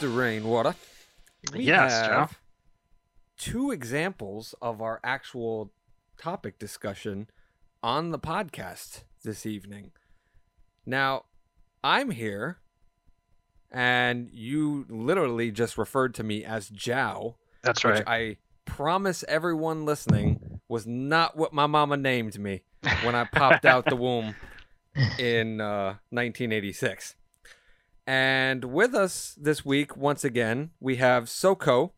Mr. Rainwater, we Yes, Joe. have two examples of our actual topic discussion on the podcast this evening. Now, I'm here, and you literally just referred to me as Jow, That's which right. I promise everyone listening was not what my mama named me when I popped out the womb in uh, 1986. And with us this week, once again, we have Soko,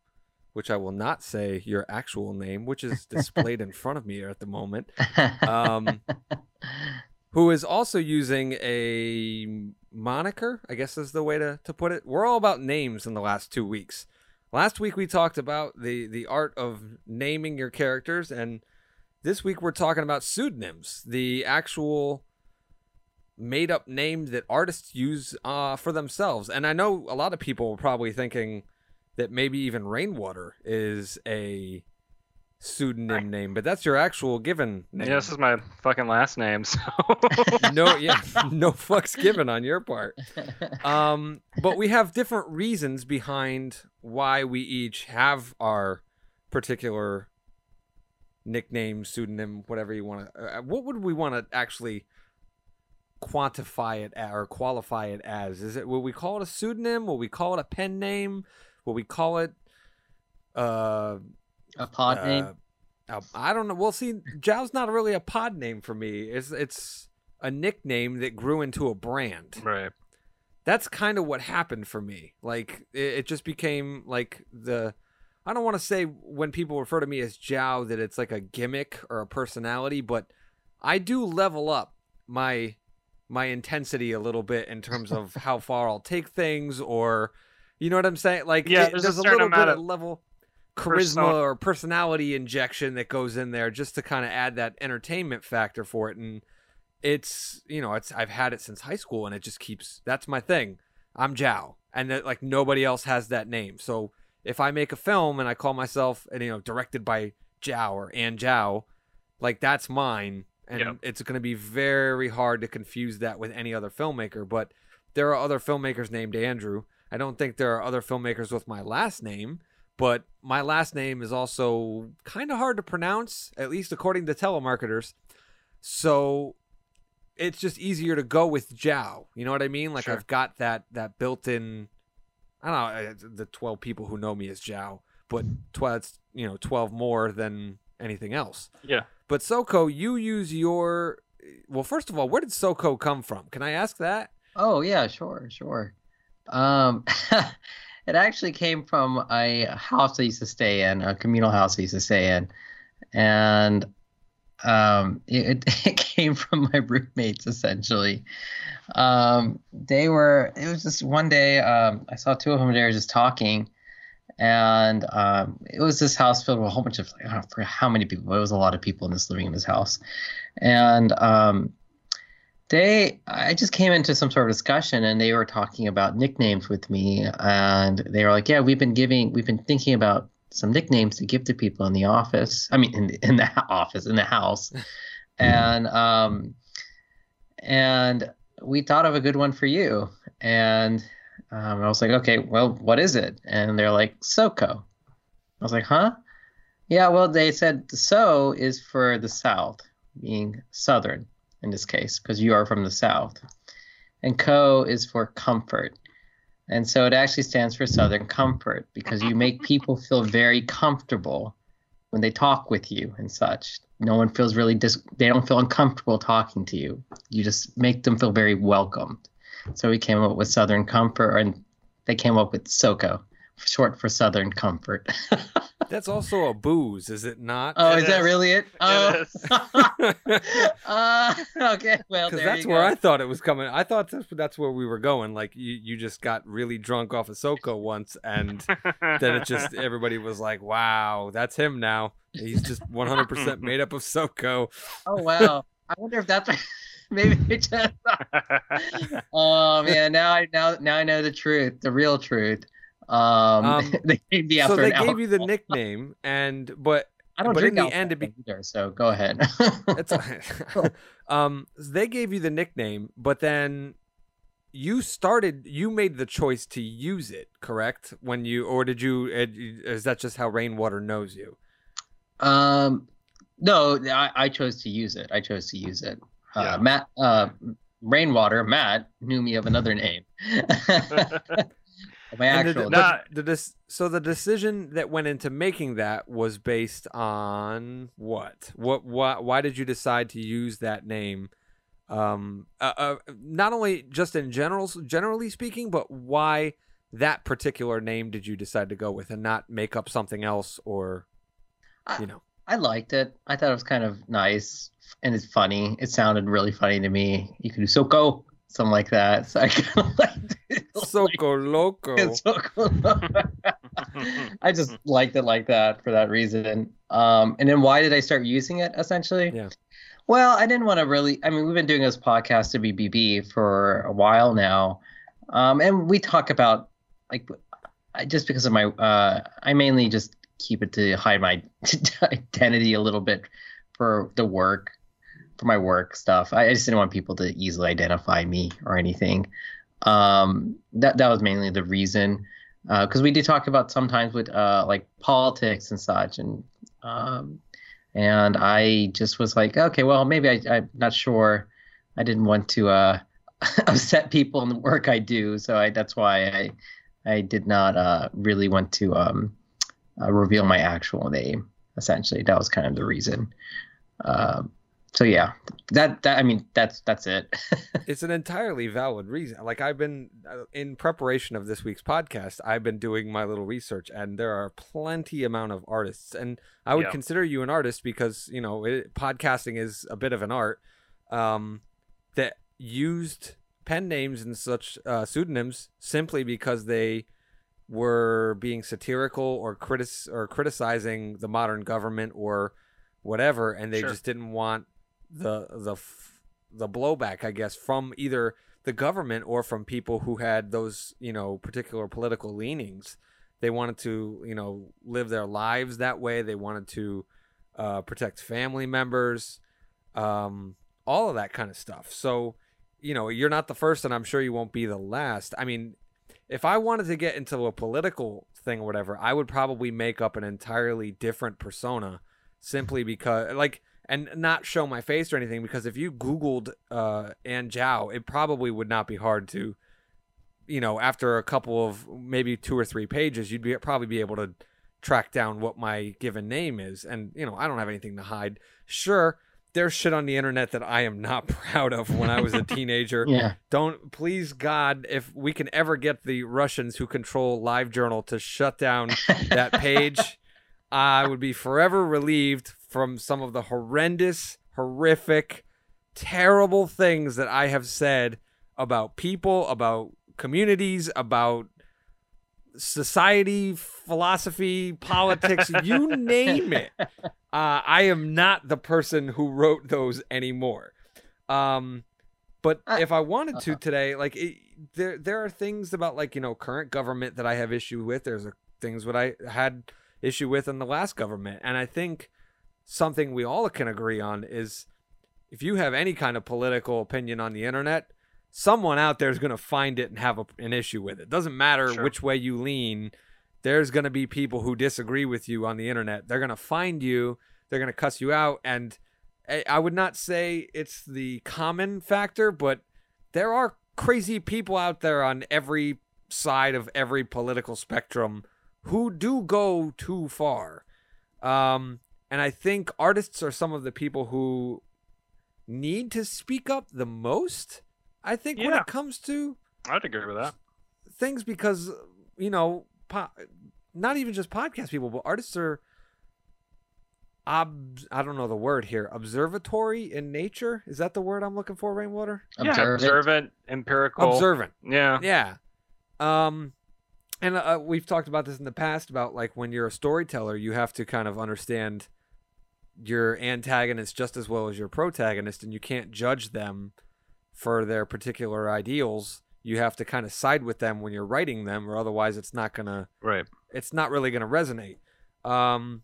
which I will not say your actual name, which is displayed in front of me at the moment, um, who is also using a moniker, I guess is the way to, to put it. We're all about names in the last two weeks. Last week we talked about the, the art of naming your characters, and this week we're talking about pseudonyms, the actual made up name that artists use uh, for themselves. And I know a lot of people are probably thinking that maybe even Rainwater is a pseudonym name, but that's your actual given name. Yeah, this is my fucking last name. So no, yeah, no fucks given on your part. Um, but we have different reasons behind why we each have our particular nickname, pseudonym, whatever you want to. Uh, what would we want to actually quantify it a- or qualify it as? Is it will we call it a pseudonym? Will we call it a pen name? Will we call it uh a pod name. uh, I don't know. Well, see, Jow's not really a pod name for me. It's it's a nickname that grew into a brand. right. That's kind of what happened for me. Like it, it just became like the. I don't want to say when people refer to me as Jow that it's like a gimmick or a personality, but I do level up my my intensity a little bit in terms of how far I'll take things, or you know what I'm saying. Like Yeah, it- there's a there's a little bit of level charisma persona- or personality injection that goes in there just to kind of add that entertainment factor for it. And it's you know it's I've had it since high school and it just keeps that's my thing. I'm Jow and that like nobody else has that name. So if I make a film and I call myself and you know directed by Jow or Ann Jow like that's mine and Yep. it's going to be very hard to confuse that with any other filmmaker but there are other filmmakers named Andrew I don't think there are other filmmakers with my last name but my last name is also kind of hard to pronounce, at least according to telemarketers. So it's just easier to go with Jow. You know what I mean? Like Sure. I've got that that built-in. I don't know the twelve people who know me as Jow, but twelve, you know, twelve more than anything else. Yeah. But Soko, you use your. Well, first of all, where did Soko come from? Can I ask that? Oh yeah, sure, sure. Um, it actually came from a house I used to stay in, a communal house I used to stay in, and um, it, it came from my roommates essentially. Um, they were. It was just one day. Um, I saw two of them. They were just talking, and um, it was this house filled with a whole bunch of. I don't forget how many people. But it was a lot of people in this living in this house, and um, they i just came into some sort of discussion and they were talking about nicknames with me and they were like yeah we've been giving we've been thinking about some nicknames to give to people in the office i mean in, in the office in the house and um and we thought of a good one for you and um, i was like okay well what is it? And they're like soko i was like huh? Yeah well they said so is for the south being southern in this case because you are from the south. And co is for comfort. And so it actually stands for southern comfort because you make people feel very comfortable when they talk with you and such. No one feels really dis- they don't feel uncomfortable talking to you. You just make them feel very welcomed so we came up with southern comfort and they came up with soko short for southern comfort That's also a booze, is it not? oh It is that is. really it It oh is. uh, okay well Because that's you where. I thought it was coming. I thought that's, that's where we were going. Like you, you just got really drunk off of Soko once, and then it just everybody was like, "Wow, that's him now. He's just 100% made up of Soko." Oh wow! I wonder if that's maybe they just. Oh man! Now I now now I know the truth, the real truth. Um, Um, they gave me so after they an gave you the nickname, and but I don't but in drink the end it alcohol either, so go ahead. it's um they gave you the nickname, but then you started you made the choice to use it correct when you or did you is that just how rainwater knows you Um, no, I, I chose to use it. I chose to use it. Uh, Yeah. Matt, uh, Rainwater, Matt knew me of another name. My actual. the, Nah. the, the so the decision that went into making that was based on what what why, why did you decide to use that name um uh, uh, not only just in general generally speaking but why that particular name did you decide to go with and not make up something else or you know I liked it. I thought it was kind of nice and it's funny. It sounded really funny to me. You can do Soko, something like that. So I kind of liked it. Soco Loco. Soko. I just liked it like that for that reason. Um, and then why did I start using it essentially? Yeah. Well, I didn't want to really. I mean, we've been doing this podcast to BBB for a while now, um, and we talk about like I, just because of my. Uh, I mainly just keep it to hide my identity a little bit for the work, for my work stuff. I, just didn't want people to easily identify me or anything. Um, that that was mainly the reason because we did talk about sometimes with uh, like politics and such, and um, and I just was like, okay, well, maybe I, I'm not sure. I didn't want to uh, upset people in the work I do, so I, that's why I I did not uh, really want to um, uh, reveal my actual name. Essentially, that was kind of the reason. Um so yeah, that that I mean that's that's it. it's an entirely valid reason. Like I've been uh, in preparation of this week's podcast, I've been doing my little research, and there are plenty amount of artists, and I would Yeah. consider you an artist because you know it, podcasting is a bit of an art. Um, that used pen names and such uh, pseudonyms simply because they were being satirical or critic or criticizing the modern government or whatever, and they Sure. just didn't want the the f- the blowback, I guess, from either the government or from people who had those you know particular political leanings. They wanted to you know live their lives that way. They wanted to uh, protect family members, um, all of that kind of stuff. So you know you're not the first, and I'm sure you won't be the last. I mean, if I wanted to get into a political thing or whatever, I would probably make up an entirely different persona simply because like and not show my face or anything because if you googled uh Ann Zhao, it probably would not be hard to you know, after a couple of maybe two or three pages, you'd be probably be able to track down what my given name is. And, you know, I don't have anything to hide. Sure, there's shit on the internet that I am not proud of when I was a teenager. yeah, Don't please God, if we can ever get the Russians who control LiveJournal to shut down that page, I would be forever relieved from some of the horrendous, horrific, terrible things that I have said about people, about communities, about society, philosophy, politics, you name it. Uh, I am not the person who wrote those anymore. Um, but if I wanted to today, like it, there, there are things about like you know current government that I have issue with. There's a, things what I had issue with in the last government, and I think something we all can agree on is if you have any kind of political opinion on the internet, someone out there is going to find it and have a, an issue with it. Doesn't matter Sure. which way you lean. There's going to be people who disagree with you on the internet. They're going to find you. They're going to cuss you out. And I I would not say it's the common factor, but there are crazy people out there on every side of every political spectrum who do go too far. Um, and I think artists are some of the people who need to speak up the most. I think when it comes to I'd agree with that. things because you know, po- not even just podcast people, but artists are. Ob- I don't know the word here. Observatory in nature is that the word I'm looking for? Rainwater. yeah, observant. observant, empirical. Observant. Yeah. Yeah. Um, and uh, we've talked about this in the past about like when you're a storyteller, you have to kind of understand your antagonist just as well as your protagonist, and you can't judge them for their particular ideals. You have to kind of side with them when you're writing them, or otherwise, it's not gonna Right. it's not really to resonate. Um,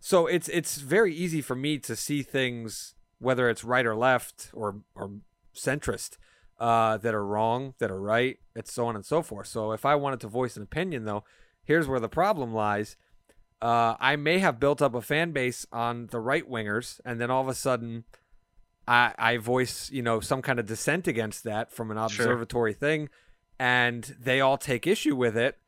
so it's it's very easy for me to see things, whether it's right or left or or centrist, uh, that are wrong, that are right, it's so on and so forth. So if I wanted to voice an opinion, though, here's where the problem lies. Uh, I may have built up a fan base on the right wingers, and then all of a sudden, I, I voice you know some kind of dissent against that from an Sure. observatory thing, and they all take issue with it,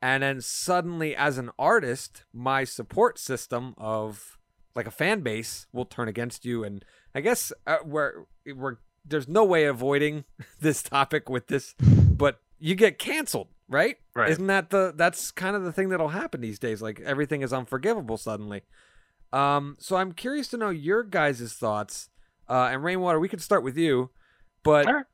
and then suddenly, as an artist, my support system of like a fan base will turn against you, and I guess uh, we're we're there's no way avoiding this topic with this, but you get canceled, right? Right. Isn't that the that's kind of the thing that'll happen these days? Like everything is unforgivable suddenly. Um, so I'm curious to know your guys' thoughts. Uh, and Rainwater, we could start with you, but Sure.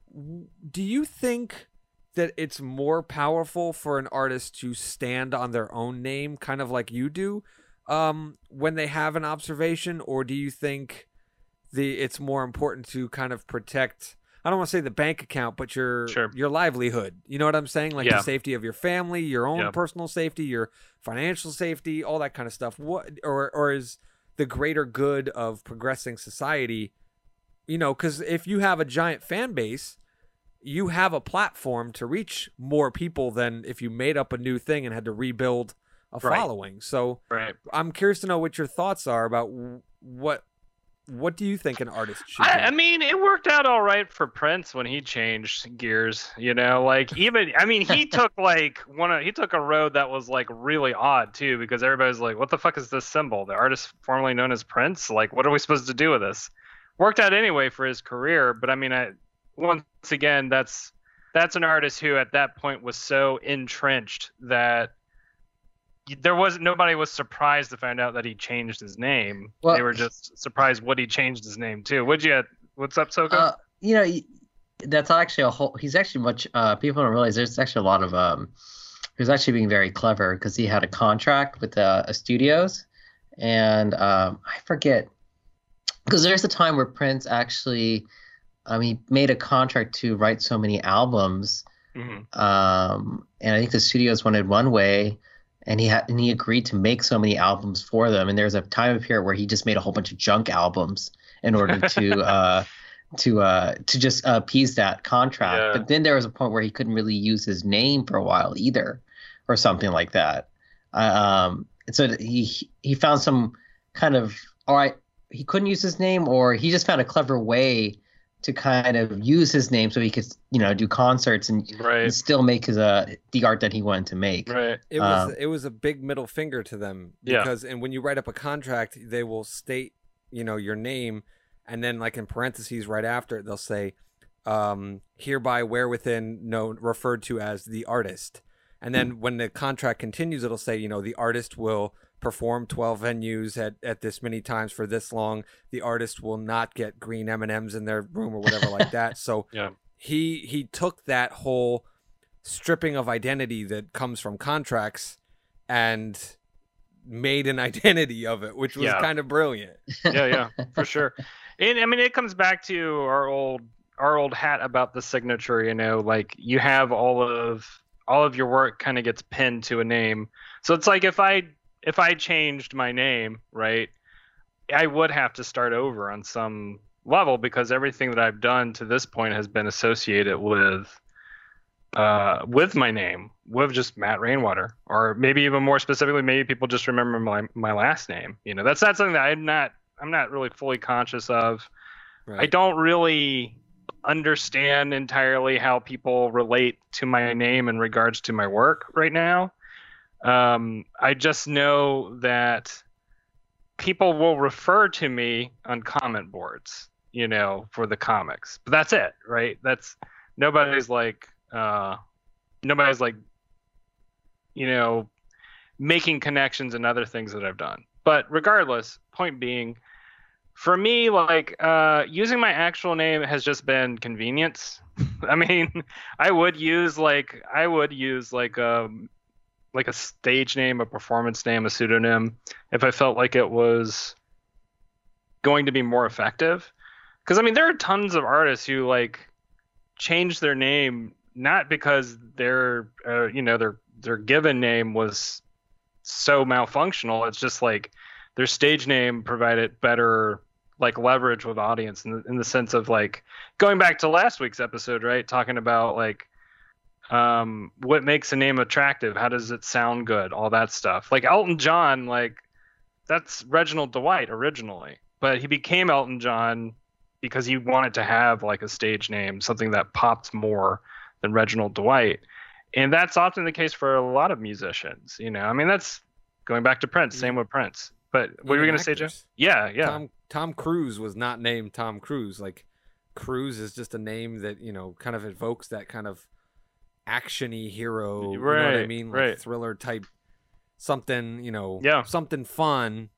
do you think that it's more powerful for an artist to stand on their own name, kind of like you do, um, when they have an observation, or do you think the it's more important to kind of protect? I don't want to say the bank account, but your Sure. your livelihood. You know what I'm saying? Like Yeah. the safety of your family, your own Yeah. personal safety, your financial safety, all that kind of stuff. What or or is the greater good of progressing society? You know, because if you have a giant fan base, you have a platform to reach more people than if you made up a new thing and had to rebuild a Right. following. So Right. I'm curious to know what your thoughts are about what what do you think an artist should I, I mean, it worked out all right for Prince when he changed gears. You know, like even I mean, he took like one of he took a road that was like really odd too, because everybody's like, "What the fuck is this symbol?" The artist formerly known as Prince. Like, what are we supposed to do with this? Worked out anyway for his career, but I mean, I once again, that's that's an artist who at that point was so entrenched that there was nobody was surprised to find out that he changed his name. Well- they were just surprised what he changed his name to. What'd you? What's up, Soko? Uh, you know, that's actually a whole. He's actually much. Uh, people don't realize there's actually a lot of. Um, he was actually being very clever because he had a contract with uh, a studios, and um, I forget because there's a time where Prince actually, um, he made a contract to write so many albums, Mhm. um, and I think the studios wanted one way, and he had and he agreed to make so many albums for them. And there's a time of period where he just made a whole bunch of junk albums in order to uh, to uh, to just appease that contract. Yeah. But then there was a point where he couldn't really use his name for a while either, or something like that. Uh, um, so he he found some kind of all right. He couldn't use his name, or he just found a clever way to kind of use his name so he could you know do concerts and and still make his uh the art that he wanted to make. Right. It was Um, it was a big middle finger to them Yeah. because and when you write up a contract, they will state you know your name, and then like in parentheses right after it, they'll say, um, "Hereby wherewithin known referred to as the artist," and then when the contract continues, it'll say you know the artist will perform 12 venues at, at this many times for this long the artist will not get green m&ms in their room or whatever like that so Yeah. he he took that whole stripping of identity that comes from contracts and made an identity of it, which was Yeah. kind of brilliant. Yeah, yeah, for sure. And I mean, it comes back to our old our old hat about the signature. You know, like you have all of all of your work kind of gets pinned to a name. So it's like if I if I changed my name, right, I would have to start over on some level because everything that I've done to this point has been associated with uh, with my name, with just Matt Rainwater, or maybe even more specifically, maybe people just remember my my last name. You know, that's not something that I'm not I'm not really fully conscious of. Right. I don't really understand entirely how people relate to my name in regards to my work right now. Um, I just know that people will refer to me on comment boards, you know, for the comics. But that's it, right? That's nobody's like uh nobody's like you know making connections and other things that I've done. But regardless, point being for me like uh using my actual name has just been convenience. I mean, I would use like I would use like um like a stage name, a performance name, a pseudonym if I felt like it was going to be more effective. Because I mean, there are tons of artists who like change their name not because their uh, you know their their given name was so malfunctional. It's just like their stage name provided better like leverage with audience in the, in the sense of like going back to last week's episode, right? Talking about like um what makes a name attractive, how does it sound good, all that stuff. Like Elton John, like that's Reginald Dwight originally, but he became Elton John because he wanted to have like a stage name, something that popped more than Reginald Dwight. And that's often the case for a lot of musicians, you know. I mean, that's going back to Prince, same with Prince. But what were you going to say, Joe? Yeah, yeah. Tom Tom Cruise was not named Tom Cruise. Like Cruise is just a name that you know kind of evokes that kind of actiony hero. You know what I mean? Like right. thriller type something. You know, Yeah. something fun,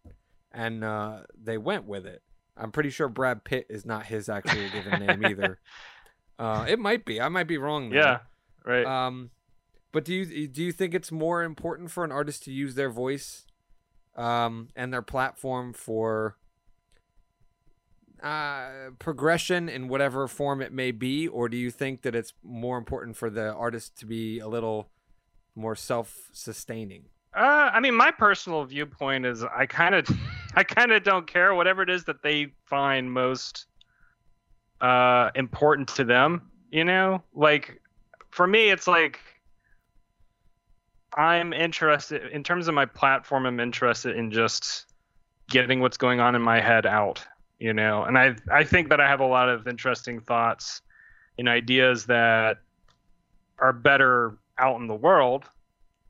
and uh, they went with it. I'm pretty sure Brad Pitt is not his actual given name either. Uh, it might be. I might be wrong. There. yeah, right. Um, but do you do you think it's more important for an artist to use their voice, um, and their platform for uh, progression in whatever form it may be, or do you think that it's more important for the artist to be a little more self-sustaining? Uh, I mean, my personal viewpoint is I kind of, I kind of don't care whatever it is that they find most uh, important to them. You know, like for me, it's like I'm interested in terms of my platform. I'm interested in just getting what's going on in my head out. You know, and I, I think that I have a lot of interesting thoughts and ideas that are better out in the world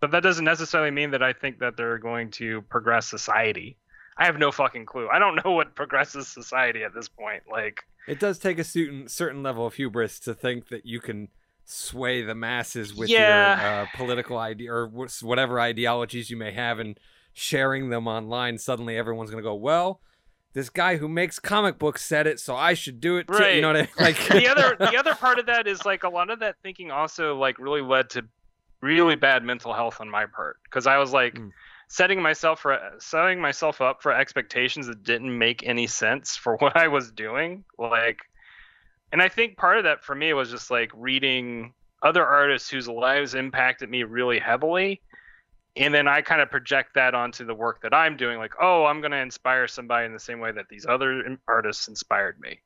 but that doesn't necessarily mean that I think that they're going to progress society. I have no fucking clue. I don't know what progresses society at this point. Like, It does take a certain certain level of hubris to think that you can sway the masses with Yeah. your uh, political idea or whatever ideologies you may have, and sharing them online. Suddenly, everyone's gonna go, "Well, this guy who makes comic books said it, so I should do it too." You know what I mean? Like the other the other part of that is like a lot of that thinking also like really led to really bad mental health on my part because I was like Mm. setting myself for setting myself up for expectations that didn't make any sense for what I was doing like and I think part of that for me was just like reading other artists whose lives impacted me really heavily and then I kind of project that onto the work that I'm doing like oh I'm going to inspire somebody in the same way that these other artists inspired me.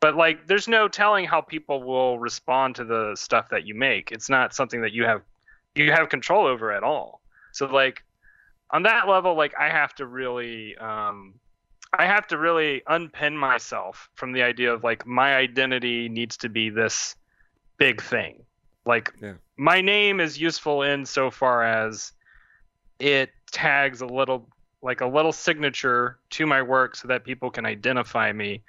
But like there's no telling how people will respond to the stuff that you make. It's not something that you have you have control over at all. So like on that level like i have to really um i have to really unpin myself from the idea of like my identity needs to be this big thing. Like Yeah. my name is useful in so far as it tags a little like a little signature to my work so that people can identify me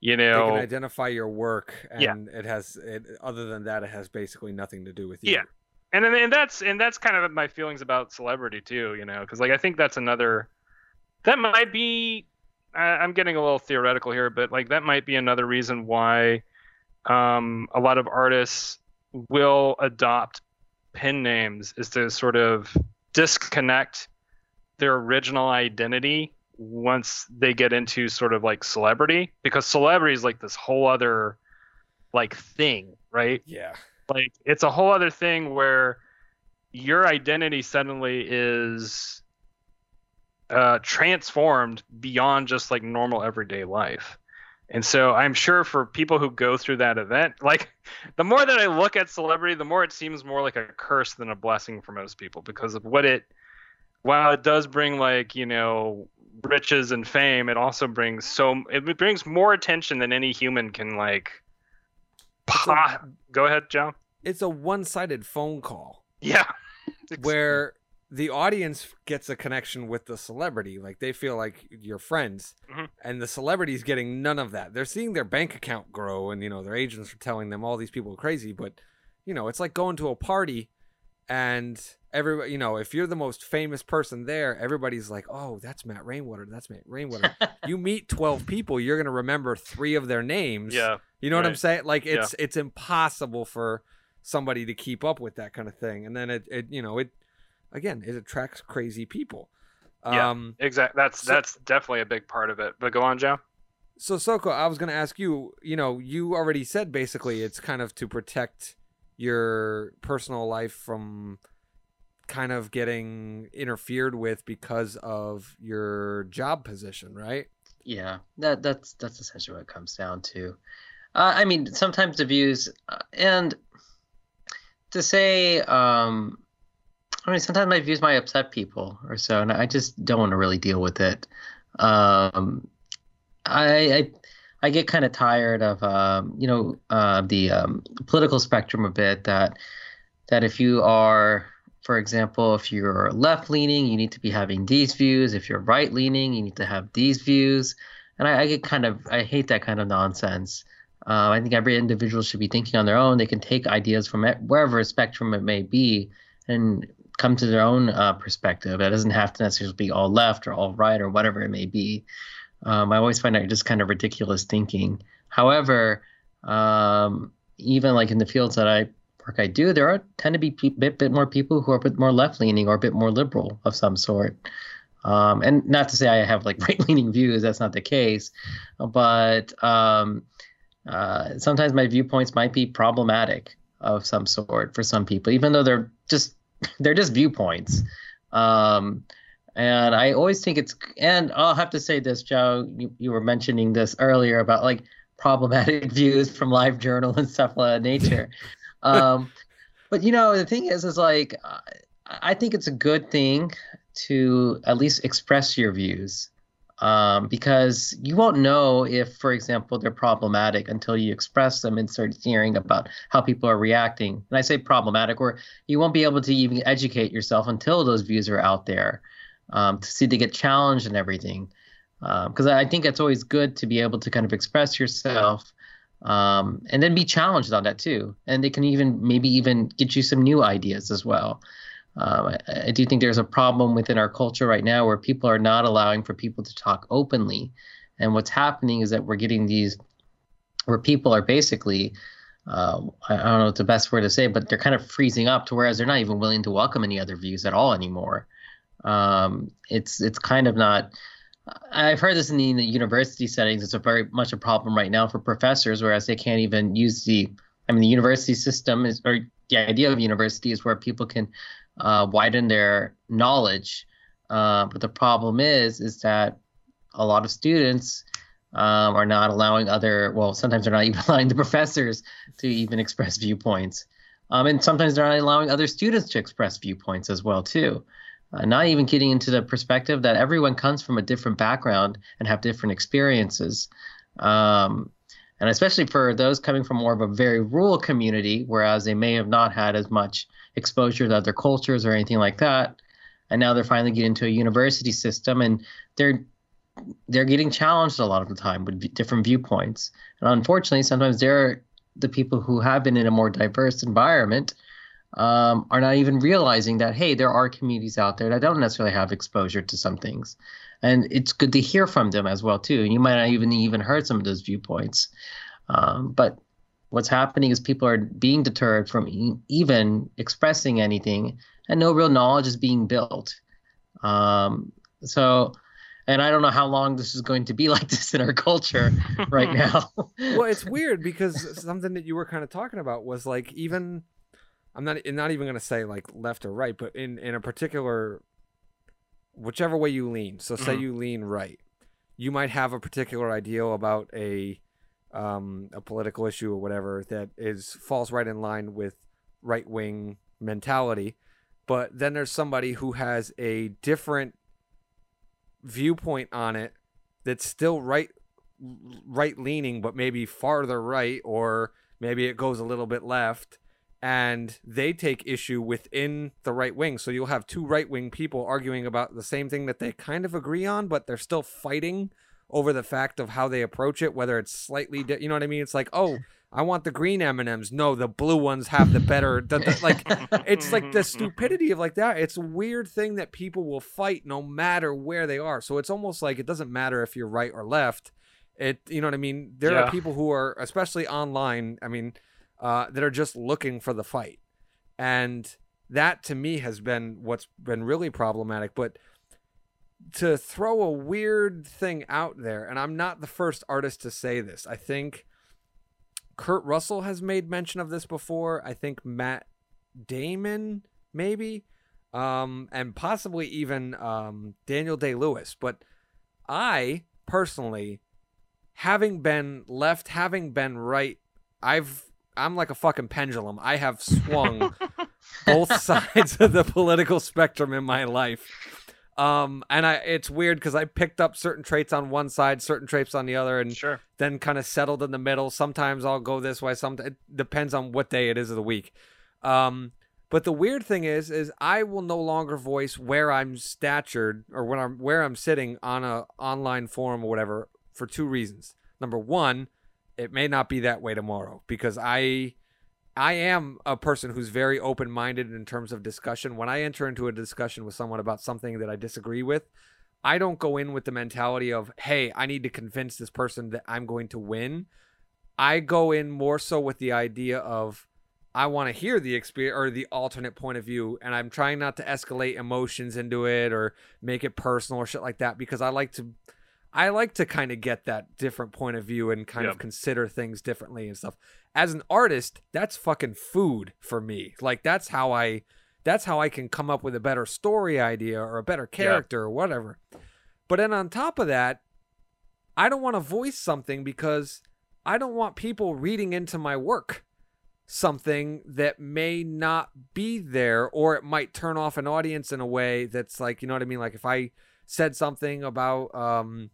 you they know can identify your work, and Yeah. it has. It, other than that, it has basically nothing to do with you. Yeah. and then and that's and that's kind of my feelings about celebrity too you know because like i think that's another that might be I- i'm getting a little theoretical here but like that might be another reason why um a lot of artists will adopt pen names is to sort of disconnect their original identity once they get into sort of like celebrity because celebrity is like this whole other like thing right Yeah. like it's a whole other thing where your identity suddenly is uh, transformed beyond just like normal everyday life and so i'm sure for people who go through that event like the more that i look at celebrity the more it seems more like a curse than a blessing for most people because of what it while it does bring like you know riches and fame it also brings so it brings more attention than any human can like a- go ahead john It's a one-sided phone call. yeah. where the audience gets a connection with the celebrity like they feel like you're friends Mhm. and the celebrity's getting none of that they're seeing their bank account grow and you know their agents are telling them all these people are crazy but you know it's like going to a party and everybody you know if you're the most famous person there everybody's like oh that's matt rainwater that's matt rainwater you meet 12 people you're going to remember three of their names Yeah. you know what I'm saying? Like it's it's impossible for somebody to keep up with that kind of thing. And then it, it you know, it again, it attracts crazy people. Yeah. Um Exactly. That's So- that's definitely a big part of it. But go on, Joe. so Soko, I was going to ask you, you know, you already said basically it's kind of to protect your personal life from kind of getting interfered with because of your job position, right? Yeah, that that's that's essentially what it comes down to. Uh, I mean, sometimes the views uh, and to say, um, I mean, sometimes my views might upset people or so, and I just don't want to really deal with it. Um, I, I I get kind of tired of um, you know uh, the um, political spectrum a bit. That that if you are, for example, if you're left leaning, you need to be having these views. If you're right leaning, you need to have these views. And I, I get kind of I hate that kind of nonsense. Uh, I think every individual should be thinking on their own. They can take ideas from wherever spectrum it may be and come to their own uh, perspective. It doesn't have to necessarily be all left or all right or whatever it may be. Um, I always find that just kind of ridiculous thinking. However, um, even like in the fields that I work I do, there are tend to be a bit, bit more people who are a bit more left leaning or a bit more liberal of some sort. Um, and not to say I have like right leaning views, that's not the case. But um, uh, sometimes my viewpoints might be problematic of some sort for some people, even though they're just they're just viewpoints. Um, and I always think it's and I'll have to say this, Joe. You, you were mentioning this earlier about like problematic views from live journal and stuff like nature. um, but you know the thing is, is like I think it's a good thing to at least express your views um, because you won't know if, for example, they're problematic until you express them and start hearing about how people are reacting. And I say problematic, or you won't be able to even educate yourself until those views are out there um, to see they get challenged and everything. Because um, I think it's always good to be able to kind of express yourself um, and then be challenged on that too. And they can even maybe even get you some new ideas as well. Um, I, I, do think there's a problem within our culture right now where people are not allowing for people to talk openly. And what's happening is that we're getting these where people are basically, uh, I don't know what the best word to say, but they're kind of freezing up to whereas they're not even willing to welcome any other views at all anymore. Um, it's it's kind of not. I've heard this in the, in the university settings. It's a very much a problem right now for professors, whereas they can't even use the. I mean, the university system is, or the idea of university is where people can uh, widen their knowledge. Uh, but the problem is, is that a lot of students um, are not allowing other. Well, sometimes they're not even allowing the professors to even express viewpoints, um, and sometimes they're not allowing other students to express viewpoints as well too. Uh, not even getting into the perspective that everyone comes from a different background and have different experiences. Um, and especially for those coming from more of a very rural community, whereas they may have not had as much exposure to other cultures or anything like that, and now they're finally getting into a university system, and they're they're getting challenged a lot of the time with different viewpoints. And unfortunately, sometimes they're the people who have been in a more diverse environment um, are not even realizing that hey, there are communities out there that don't necessarily have exposure to some things, and it's good to hear from them as well too. And you might not even even heard some of those viewpoints, um, but what's happening is people are being deterred from e- even expressing anything, and no real knowledge is being built. Um, so and I don't know how long this is going to be like this in our culture right now. well, it's weird because something that you were kind of talking about was like even I'm not not even gonna say like left or right, but in in a particular whichever way you lean. So say mm-hmm. you lean right, you might have a particular ideal about a um, a political issue or whatever that is falls right in line with right wing mentality. But then there's somebody who has a different viewpoint on it that's still right right leaning, but maybe farther right, or maybe it goes a little bit left and they take issue within the right wing. So you'll have two right wing people arguing about the same thing that they kind of agree on, but they're still fighting over the fact of how they approach it, whether it's slightly, di- you know what I mean? It's like, oh, I want the green M and M's. No, the blue ones have the better. The, the, like, it's like the stupidity of like that. It's a weird thing that people will fight no matter where they are. So it's almost like it doesn't matter if you're right or left. It, you know what I mean? There yeah. are people who are, especially online. I mean uh, that are just looking for the fight. And that to me has been what's been really problematic. But to throw a weird thing out there, and I'm not the first artist to say this, I think Kurt Russell has made mention of this before. I think Matt Damon, maybe, um, and possibly even um, Daniel Day Lewis. But I personally, having been left, having been right, I've I'm like a fucking pendulum. I have swung both sides of the political spectrum in my life. Um, and I it's weird because I picked up certain traits on one side, certain traits on the other, and Sure. then kind of settled in the middle. Sometimes I'll go this way. Some it depends on what day it is of the week. Um, but the weird thing is, is I will no longer voice where I'm statured or when I'm where I'm sitting on a online forum or whatever for two reasons. Number one, it may not be that way tomorrow because I I am a person who's very open minded in terms of discussion. When I enter into a discussion with someone about something that I disagree with, I don't go in with the mentality of, hey, I need to convince this person that I'm going to win. I go in more so with the idea of I want to hear the experience or the alternate point of view, and I'm trying not to escalate emotions into it or make it personal or shit like that because I like to I like to kind of get that different point of view and kind Yep. of consider things differently and stuff. As an artist, that's fucking food for me. Like that's how I that's how I can come up with a better story idea or a better character or whatever. But then on top of that, I don't want to voice something because I don't want people reading into my work something that may not be there or it might turn off an audience in a way that's like, you know what I mean? Like if I said something about um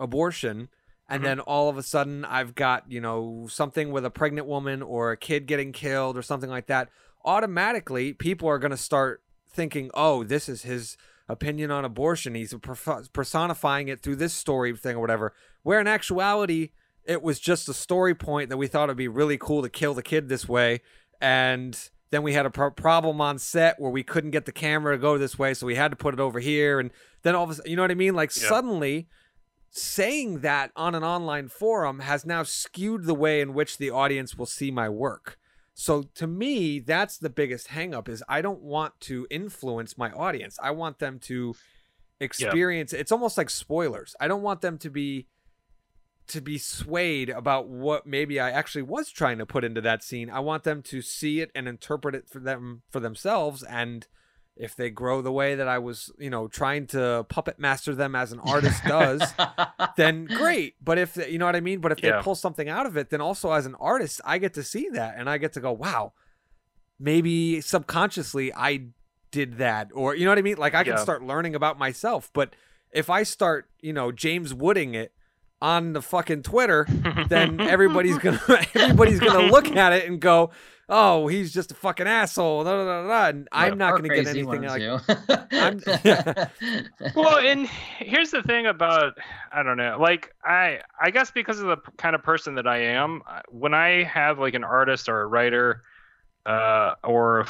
abortion and Mhm. then all of a sudden I've got, you know, something with a pregnant woman or a kid getting killed or something like that, automatically people are going to start thinking, "Oh, this is his opinion on abortion. He's personifying it through this story thing or whatever." Where in actuality, it was just a story point that we thought it'd be really cool to kill the kid this way and then we had a pro- problem on set where we couldn't get the camera to go this way so we had to put it over here and then all of a sudden you know what i mean like Yeah. suddenly saying that on an online forum has now skewed the way in which the audience will see my work. So to me that's the biggest hangup is i don't want to influence my audience. I want them to experience it's almost like spoilers. I don't want them to be to be swayed about what maybe I actually was trying to put into that scene. I want them to see it and interpret it for them for themselves and if they grow the way that I was, you know, trying to puppet master them as an artist does, then great. But if you know what I mean, but if Yeah. they pull something out of it, then also as an artist, I get to see that and I get to go, "Wow, maybe subconsciously I did that." Or you know what I mean? Like I can start learning about myself, but if I start, you know, James Wooding it on the fucking Twitter, then everybody's gonna everybody's gonna look at it and go, "Oh, he's just a fucking asshole." Da, da, da, da. And I'm not gonna get anything ones, like. you. I'm- well, and here's the thing about I don't know, like I I guess because of the kind of person that I am, uh, when I have like an artist or a writer, uh, or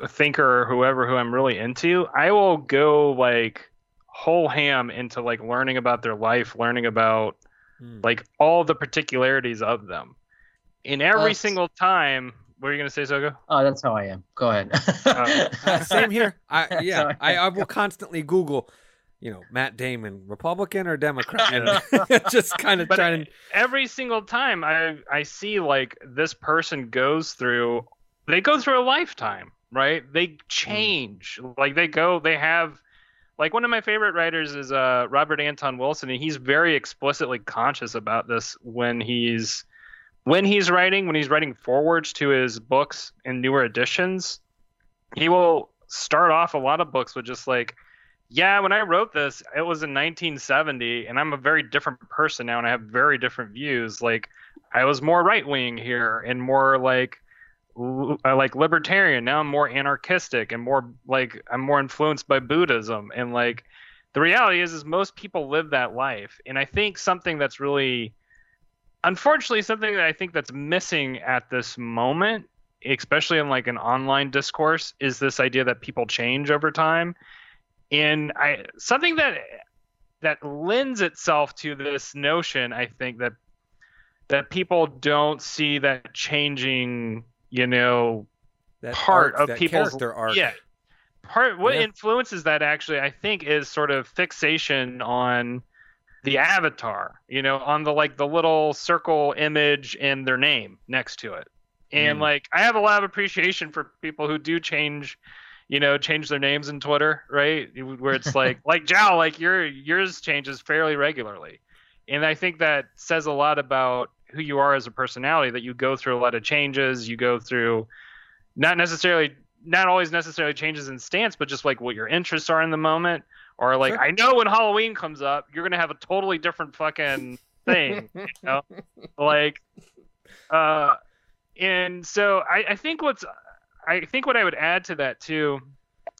a thinker or whoever who I'm really into, I will go like whole ham into like learning about their life, learning about Hmm. like all the particularities of them. In every That's- single time, what are you gonna say, Soko? oh, that's how I am. Go ahead. Uh, same here. I yeah, Sorry. I, I will constantly Google, you know, Matt Damon, Republican or Democrat, and just kind of But trying to. every single time I I see like this person goes through they go through a lifetime, right? They change. Like they go they have like one of my favorite writers is uh Robert Anton Wilson and he's very explicitly conscious about this when he's when he's writing, when he's writing forwards to his books in newer editions, he will start off a lot of books with just like yeah, when I wrote this, it was in 1970, and I'm a very different person now, and I have very different views. Like, I was more right wing here, and more like, like libertarian. Now I'm more anarchistic, and more like I'm more influenced by Buddhism. And like, the reality is, is most people live that life, and I think something that's really, unfortunately, something that I think that's missing at this moment, especially in like an online discourse, is this idea that people change over time and I something that that lends itself to this notion, I think that that people don't see that changing, you know, That part arc, of that people's character arc. yeah. Part what Yeah. influences that actually, I think, is sort of fixation on the avatar, you know, on the like the little circle image and their name next to it. And Mm. like I have a lot of appreciation for people who do change you know, change their names in Twitter, right? Where it's like, like Jow, like your yours changes fairly regularly, and I think that says a lot about who you are as a personality. That you go through a lot of changes, you go through, not necessarily, not always necessarily changes in stance, but just like what your interests are in the moment, or like Sure. I know when Halloween comes up, you're gonna have a totally different fucking thing, you know, like, uh, and so I, I think what's I think what I would add to that too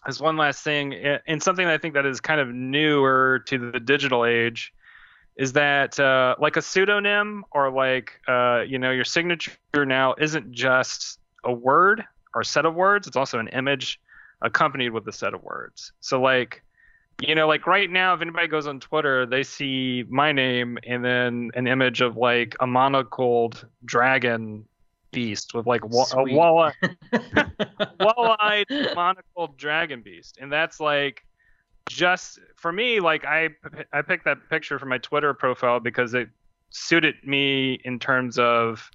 is one last thing, and something that I think that is kind of newer to the digital age, is that uh, like a pseudonym or like uh, you know your signature now isn't just a word or a set of words; it's also an image accompanied with a set of words. So like. You know, like right now, if anybody goes on Twitter, they see my name and then an image of like a monocled dragon beast with like wa- a wall wall-eyed monocled dragon beast and that's like just for me like i i picked that picture for my twitter profile because it suited me in terms of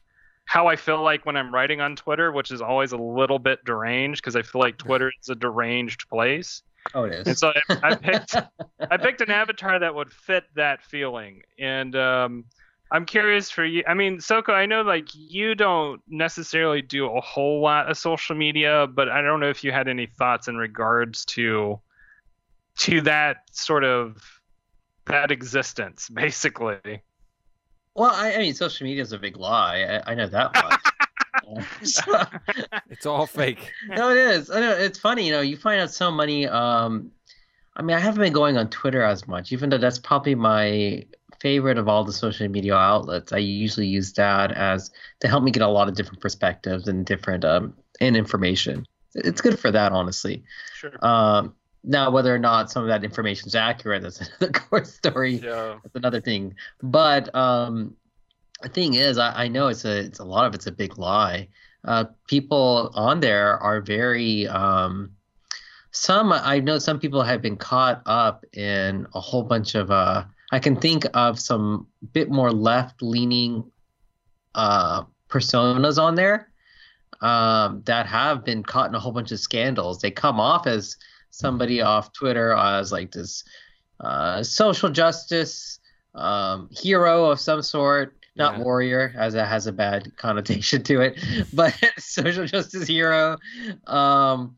how i feel like when i'm writing on twitter which is always a little bit deranged because i feel like twitter is a deranged place oh, it is. and so I, I picked I picked an avatar that would fit that feeling. And um, I'm curious for you. I mean, Soko, I know like you don't necessarily do a whole lot of social media, but I don't know if you had any thoughts in regards to to that sort of that existence, basically. Well, I, I mean, social media is a big lie. I, I know that much. So- It's all fake. no, it is. I know it's funny. You know, you find out so many. Um, I mean, I haven't been going on Twitter as much, even though that's probably my favorite of all the social media outlets. I usually use that as to help me get a lot of different perspectives and different um and information. It's good for that, honestly. Sure. Um, now, whether or not some of that information is accurate, that's another core story Yeah. that's another thing. But um, the thing is, I, I know it's a it's a lot of it's a big lie. Uh, people on there are very um, some I know some people have been caught up in a whole bunch of uh, I can think of some bit more left leaning uh, personas on there um, that have been caught in a whole bunch of scandals. They come off as somebody off Twitter as like this uh, social justice um, hero of some sort. Not Yeah. warrior, as it has a bad connotation to it, but social justice hero. Um,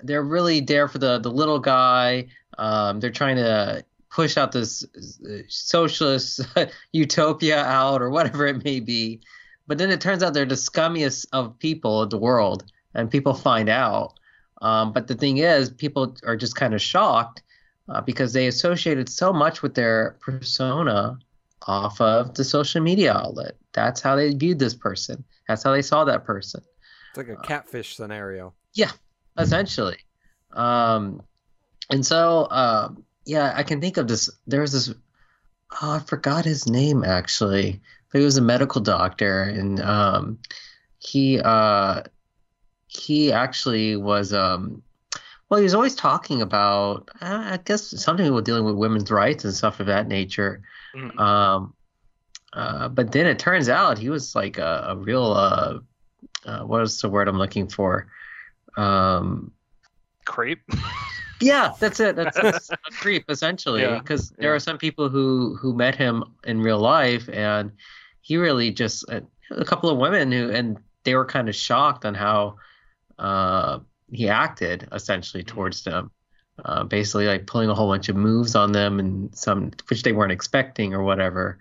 they're really there for the the little guy. Um, they're trying to push out this socialist utopia out or whatever it may be. But then it turns out they're the scummiest of people in the world, and people find out. Um, but the thing is, people are just kind of shocked uh, because they associated so much with their persona off of the social media outlet. That's how they viewed this person. That's how they saw that person It's like a catfish scenario. Yeah, essentially. Um, and so, um, yeah, I can think of this. There was this. Oh, I forgot his name actually. But he was a medical doctor, and um, he uh, he actually was. Um, well, he was always talking about. Uh, I guess something with dealing with women's rights and stuff of that nature. Mhm. Um, uh, but then it turns out he was like a, a real. Uh, uh, what is the word I'm looking for? Um, Creep. yeah, that's it. That's, that's a creep essentially. Yeah, Because there yeah. are some people who who met him in real life, and he really just uh, a couple of women who and they were kind of shocked on how uh, he acted essentially towards them. Uh, basically, like pulling a whole bunch of moves on them and some which they weren't expecting or whatever.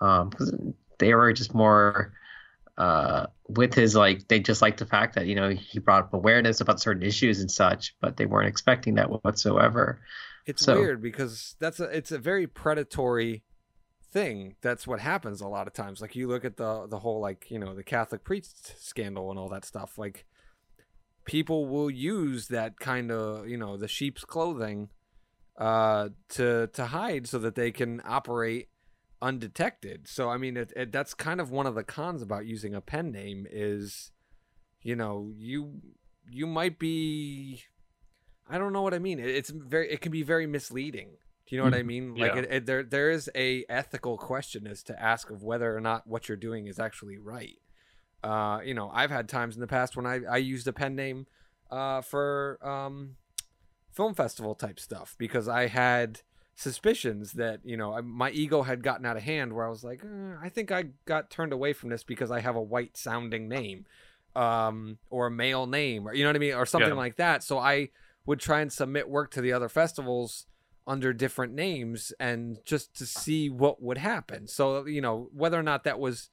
Um, 'cause they were just more uh, with his like they just liked the fact that you know he brought up awareness about certain issues and such, but they weren't expecting that whatsoever. It's So- weird because that's a it's a very predatory thing. That's what happens a lot of times. Like you look at the the whole like, you know, the Catholic priest scandal and all that stuff. Like people will use that kind of, you know, the sheep's clothing uh to to hide so that they can operate undetected. So I mean it, it that's kind of one of the cons about using a pen name is you know, you you might be I don't know what I mean. It, it's very it can be very misleading. Do you know what I mean? Like Yeah. it, it, there there is a ethical question as to ask of whether or not what you're doing is actually right. Uh, you know, I've had times in the past when I I used a pen name uh for um film festival type stuff because I had suspicions that you know my ego had gotten out of hand where I was like eh, I think I got turned away from this because I have a white sounding name um or a male name or you know what I mean or something Yeah. like that so I would try and submit work to the other festivals under different names and just to see what would happen so you know whether or not that was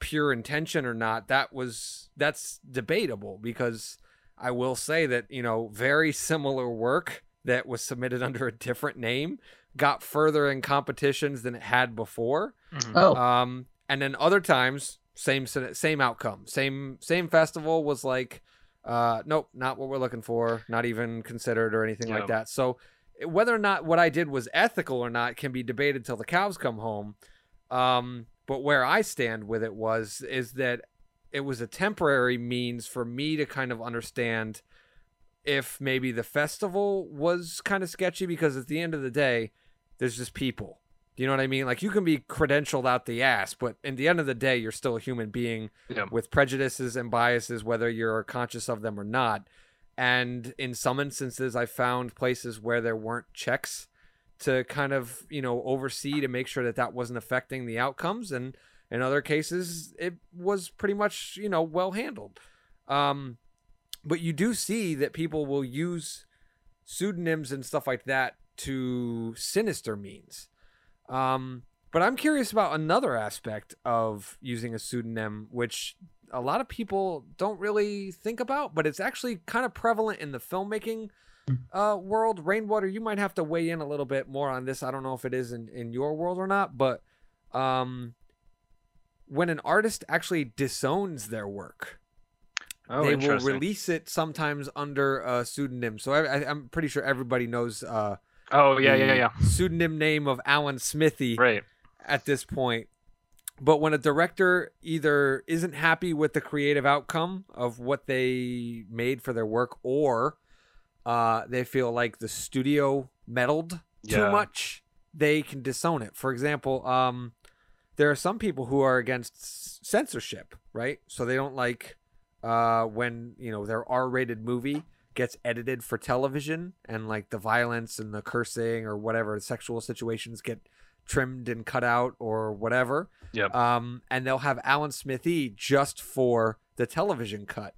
pure intention or not that was that's debatable because I will say that you know very similar work that was submitted under a different name got further in competitions than it had before. Oh, Um, and then other times, same same outcome, same same festival was like, uh, nope, not what we're looking for, not even considered or anything like that. So whether or not what I did was ethical or not can be debated till the cows come home. Um, but where I stand with it was is that it was a temporary means for me to kind of understand if maybe the festival was kind of sketchy because at the end of the day, there's just people. Do you know what I mean? Like you can be credentialed out the ass, but at the end of the day, you're still a human being Yeah. with prejudices and biases, whether you're conscious of them or not. And in some instances, I found places where there weren't checks to kind of, you know, oversee to make sure that that wasn't affecting the outcomes. And in other cases, it was pretty much, you know, well handled. Um, but you do see that people will use pseudonyms and stuff like that to sinister means. Um, but I'm curious about another aspect of using a pseudonym, which a lot of people don't really think about, but it's actually kind of prevalent in the filmmaking uh, world. Rainwater, you might have to weigh in a little bit more on this. I don't know if it is in, in your world or not, but um, when an artist actually disowns their work, Oh, they will release it sometimes under a pseudonym. So I, I, I'm pretty sure everybody knows uh, oh, yeah, the yeah, yeah. pseudonym name of Alan Smithee Right. at this point. But when a director either isn't happy with the creative outcome of what they made for their work, or uh, they feel like the studio meddled too Yeah. much, they can disown it. For example, um, there are some people who are against censorship, right? So they don't like uh, when you know their R-rated movie gets edited for television and like the violence and the cursing or whatever the sexual situations get trimmed and cut out or whatever. Yep. Um, and they'll have Alan Smithee just for the television cut,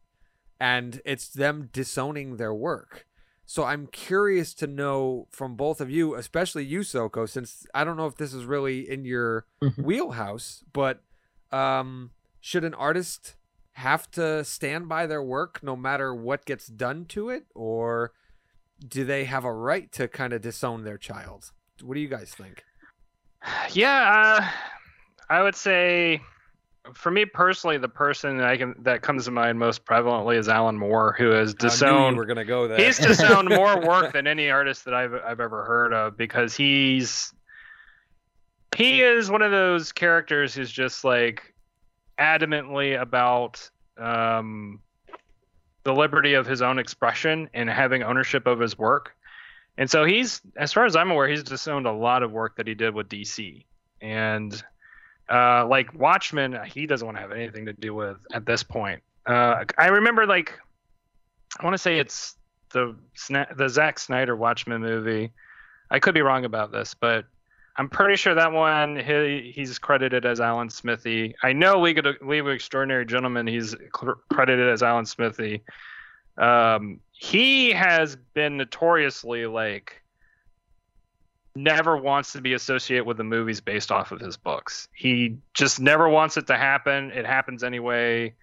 and it's them disowning their work. So I'm curious to know from both of you, especially you, Soko, since I don't know if this is really in your Mhm. wheelhouse, but um, should an artist have to stand by their work no matter what gets done to it, or do they have a right to kind of disown their child? What do you guys think? Yeah, uh, I would say, for me personally, the person that I can that comes to mind most prevalently is Alan Moore, who has I knew you disowned. gonna go there. He's disowned more work than any artist that I've I've ever heard of because he's he is one of those characters who's just like adamantly about um, the liberty of his own expression and having ownership of his work. And so he's, as far as I'm aware, he's disowned a lot of work that he did with DC. And uh, like Watchmen, he doesn't want to have anything to do with at this point. Uh, I remember like, I want to say it's the the Zack Snyder Watchmen movie. I could be wrong about this, but I'm pretty sure that one he, he's credited as Alan Smithee. I know League of, League of Extraordinary Gentlemen he's cr- credited as Alan Smithee. Um, he has been notoriously like never wants to be associated with the movies based off of his books. He just never wants it to happen. It happens anyway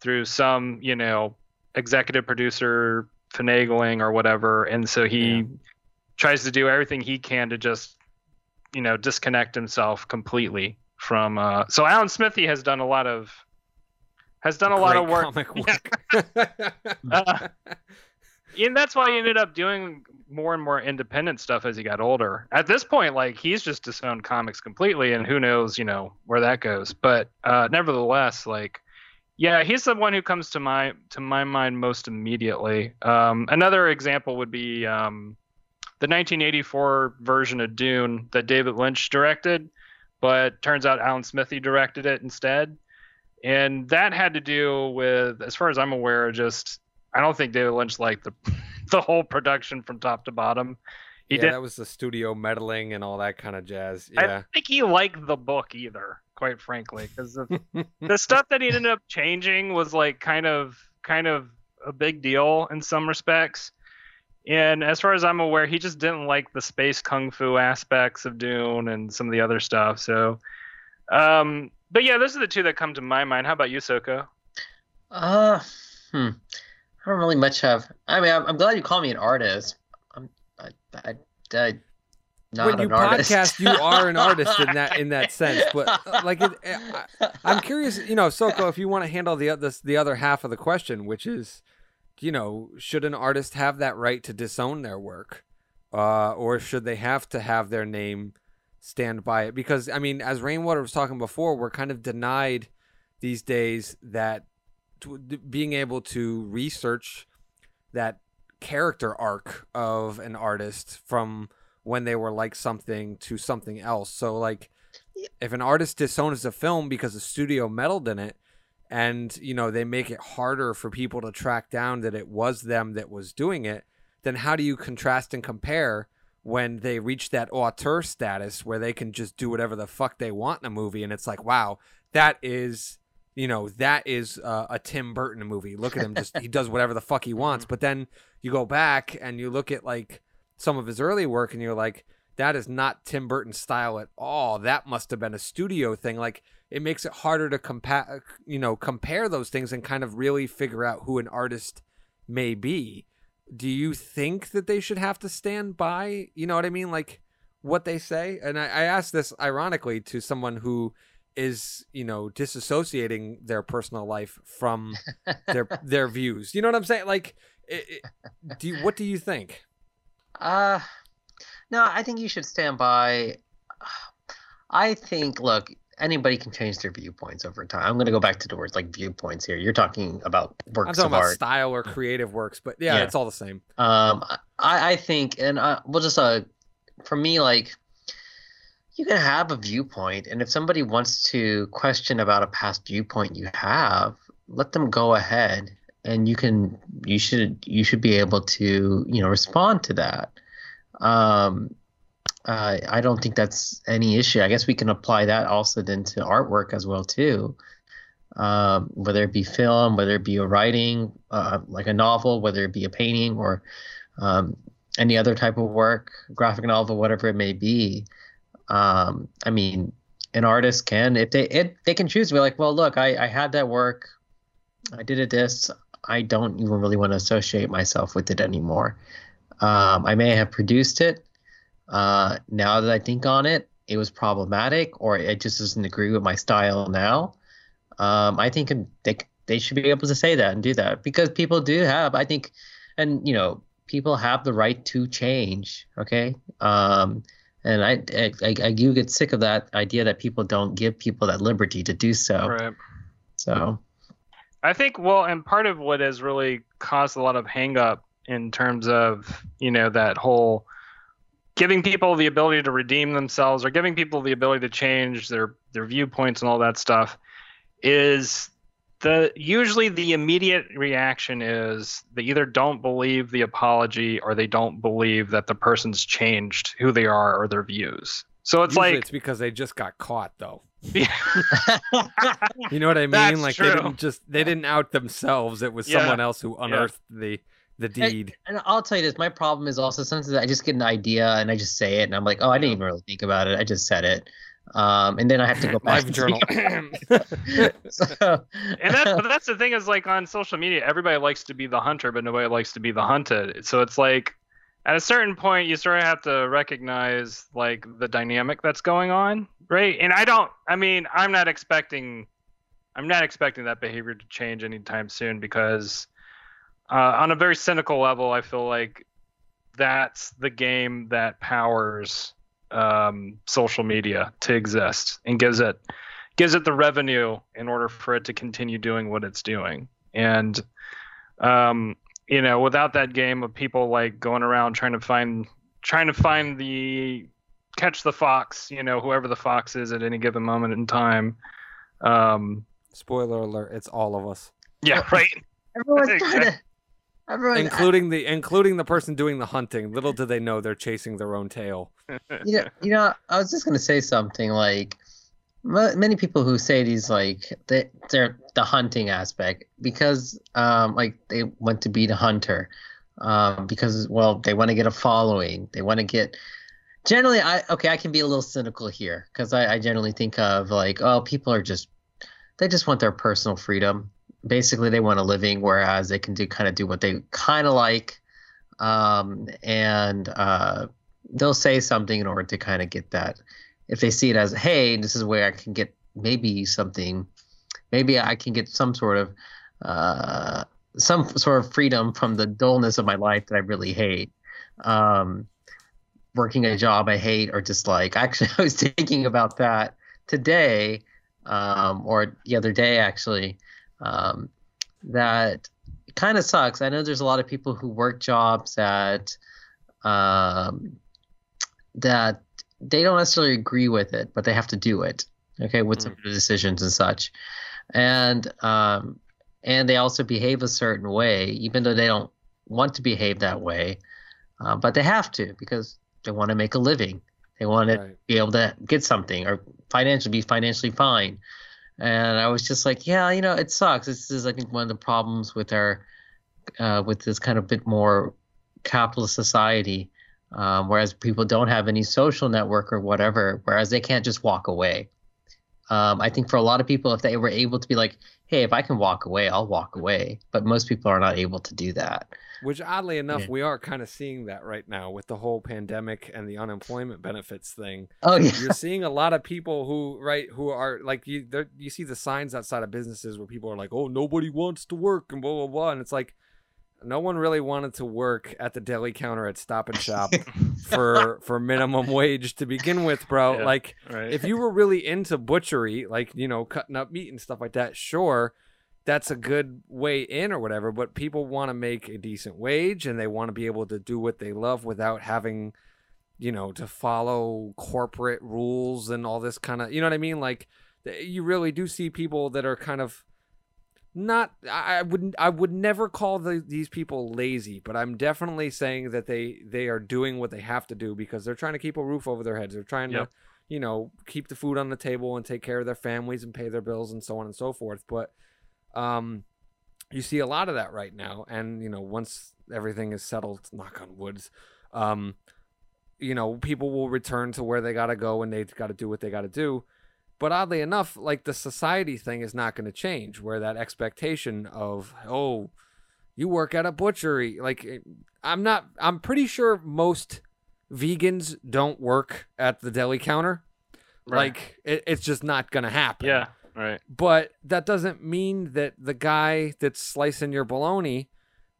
through some, you know, executive producer finagling or whatever, and so he Yeah. tries to do everything he can to just you know disconnect himself completely from uh so alan smithee has done a lot of has done a lot of Great work Comic Yeah. Uh, and that's why he ended up doing more and more independent stuff as he got older. At this point like he's just disowned comics completely and who knows you know where that goes. But uh nevertheless like yeah he's the one who comes to my to my mind most immediately. Um another example would be um the 1984 version of Dune that David Lynch directed, but turns out Alan Smithee directed it instead. And that had to do with, as far as I'm aware, just I don't think David Lynch liked the the whole production from top to bottom. He yeah, did. that was the studio meddling and all that kind of jazz. I Yeah. don't think he liked the book either, quite frankly, because the stuff that he ended up changing was like kind of kind of a big deal in some respects. And as far as I'm aware, he just didn't like the space kung fu aspects of Dune and some of the other stuff. So, um, but yeah, those are the two that come to my mind. How about you, Soko? Uh, hmm. I don't really much have. I mean, I'm, I'm glad you call me an artist. I'm, I, I, I not when you an artist. podcast, you are an artist in that in that sense. But uh, like, it, I, I'm curious, you know, Soko, if you want to handle the this, the other half of the question, which is, you know, should an artist have that right to disown their work, uh, or should they have to have their name stand by it? Because I mean, as Rainwater was talking before, we're kind of denied these days that being able to research that character arc of an artist from when they were like something to something else. So like if an artist disowns a film because the studio meddled in it and you know they make it harder for people to track down that it was them that was doing it, then how do you contrast and compare when they reach that auteur status where they can just do whatever the fuck they want in a movie and it's like wow, that is you know that is uh, a Tim Burton movie. Look at him just he does whatever the fuck he wants. But then you go back and you look at like some of his early work and you're like that is not Tim Burton style at all. That must have been a studio thing. Like it makes it harder to compare you know compare those things and kind of really figure out who an artist may be. Do you think that they should have to stand by, you know what I mean, like what they say? And I, I asked this ironically to someone who is you know disassociating their personal life from their their views. You know what I'm saying? Like, it, it, do you, what do you think? Uh, no, I think you should stand by. I think, look, anybody can change their viewpoints over time. I'm going to go back to the words like viewpoints here. You're talking about works I'm talking of about art. style or creative works, but yeah, Yeah. it's all the same. Um, I, I think, and I, we'll just, uh, for me, like, you can have a viewpoint, and if somebody wants to question about a past viewpoint you have, let them go ahead, and you can, you should, you should be able to, you know, respond to that. Um, uh, I don't think that's any issue. I guess we can apply that also then to artwork as well too. Um, whether it be film, whether it be a writing, uh, like a novel, whether it be a painting or um, any other type of work, graphic novel, whatever it may be. Um, I mean, an artist can, if they it, they can choose to be like, well, look, I, I had that work, I did it this, I don't even really want to associate myself with it anymore. Um, I may have produced it. Uh, now that I think on it, it was problematic, or it just doesn't agree with my style now. Um, I think they they should be able to say that and do that because people do have, I think, and you know, people have the right to change. Okay, um, and I, I I I do get sick of that idea that people don't give people that liberty to do so. Right. So I think well, and part of what has really caused a lot of hang up in terms of you know that whole giving people the ability to redeem themselves or giving people the ability to change their their viewpoints and all that stuff is the usually the immediate reaction is they either don't believe the apology or they don't believe that the person's changed who they are or their views. So it's Usually like it's because they just got caught, though. Yeah. You know what I mean? That's like true. they didn't just they didn't out themselves. It was Yeah. someone else who unearthed the the deed. And I'll tell you this, my problem is also sometimes I just get an idea and I just say it and I'm like, oh, I didn't even really think about it. I just said it. Um, and then I have to go back Live and journal. so, and that, but that's the thing is like on social media, everybody likes to be the hunter, but nobody likes to be the hunted. So it's like at a certain point, you sort of have to recognize like the dynamic that's going on, right? And I don't, I mean, I'm not expecting, I'm not expecting that behavior to change anytime soon because uh, on a very cynical level, I feel like that's the game that powers um, social media to exist and gives it gives it the revenue in order for it to continue doing what it's doing. And um, you know, without that game of people like going around trying to find trying to find the catch the fox, you know, whoever the fox is at any given moment in time. Um, Spoiler alert: It's all of us. yeah, right. everyone's Exactly. trying to everyone, including the including the person doing the hunting. Little do they know they're chasing their own tail. you know, you know, I was just gonna say something like m- many people who say these like they, they're the hunting aspect because um like they want to be the hunter um because well they want to get a following they want to get generally I okay I can be a little cynical here because I, I generally think of like oh people are just they just want their personal freedom basically they want a living whereas they can do kind of do what they kind of like. Um and uh they'll say something in order to kind of get that. If they see it as hey this is where i can get maybe something maybe i can get some sort of uh some sort of freedom from the dullness of my life that i really hate um working a job i hate or dislike. Actually i was thinking about that today um or the other day actually um that kind of sucks i know there's a lot of people who work jobs that um that they don't necessarily agree with it, but they have to do it. Okay, with some of the decisions and such, and um, and they also behave a certain way, even though they don't want to behave that way, uh, but they have to because they want to make a living. They want to Right. be able to get something or financially be financially fine. And I was just like, yeah, you know, it sucks. This is, I think, one of the problems with our, uh, with this kind of bit more capitalist society um, whereas people don't have any social network or whatever, whereas they can't just walk away. Um, I think for a lot of people, if they were able to be like, hey, if I can walk away, I'll walk away. But most people are not able to do that. Which oddly enough, Yeah. we are kind of seeing that right now with the whole pandemic and the unemployment benefits thing. Oh, yeah. You're seeing a lot of people who, right, who are like you. You see the signs outside of businesses where people are like, "Oh, nobody wants to work," and blah blah blah, and it's like, no one really wanted to work at the deli counter at Stop and Shop for for minimum wage to begin with, bro. Yeah. Like, right. if you were really into butchery, like you know, cutting up meat and stuff like that, sure, that's a good way in or whatever. But people want to make a decent wage and they want to be able to do what they love without having, you know, to follow corporate rules and all this kind of, you know what I mean? Like, you really do see people that are kind of not I wouldn't I would never call the, these people lazy, but I'm definitely saying that they they are doing what they have to do because they're trying to keep a roof over their heads. They're trying Yep. to, you know, keep the food on the table and take care of their families and pay their bills and so on and so forth. But um you see a lot of that right now and you know, once everything is settled, knock on woods, um you know, people will return to where they got to go and they've got to do what they got to do. But oddly enough, like the society thing is not going to change, where that expectation of, oh, you work at a butchery. Like, I'm not, I'm pretty sure most vegans don't work at the deli counter. Right. Like, it, it's just not going to happen. yeah, right. But that doesn't mean that the guy that's slicing your bologna,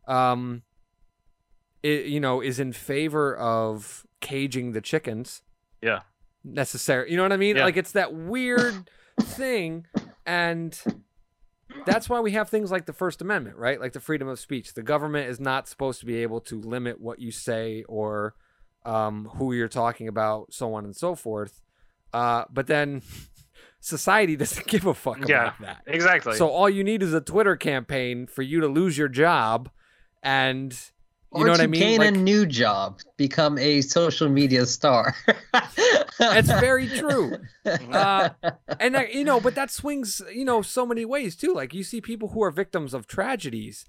um, it, you know, is in favor of caging the chickens Yeah. Necessary. You know what I mean? Yeah. Like it's that weird thing and that's why we have things like the First Amendment, right? Like the freedom of speech. The government is not supposed to be able to limit what you say or um, who you're talking about, so on and so forth. Uh, but then society doesn't give a fuck Yeah. about that. Exactly. So all you need is a Twitter campaign for you to lose your job, and you or know what I mean. gain Like, a new job, become a social media star. that's very true. Uh, and that, you know, but that swings, you know, so many ways too. Like you see people who are victims of tragedies,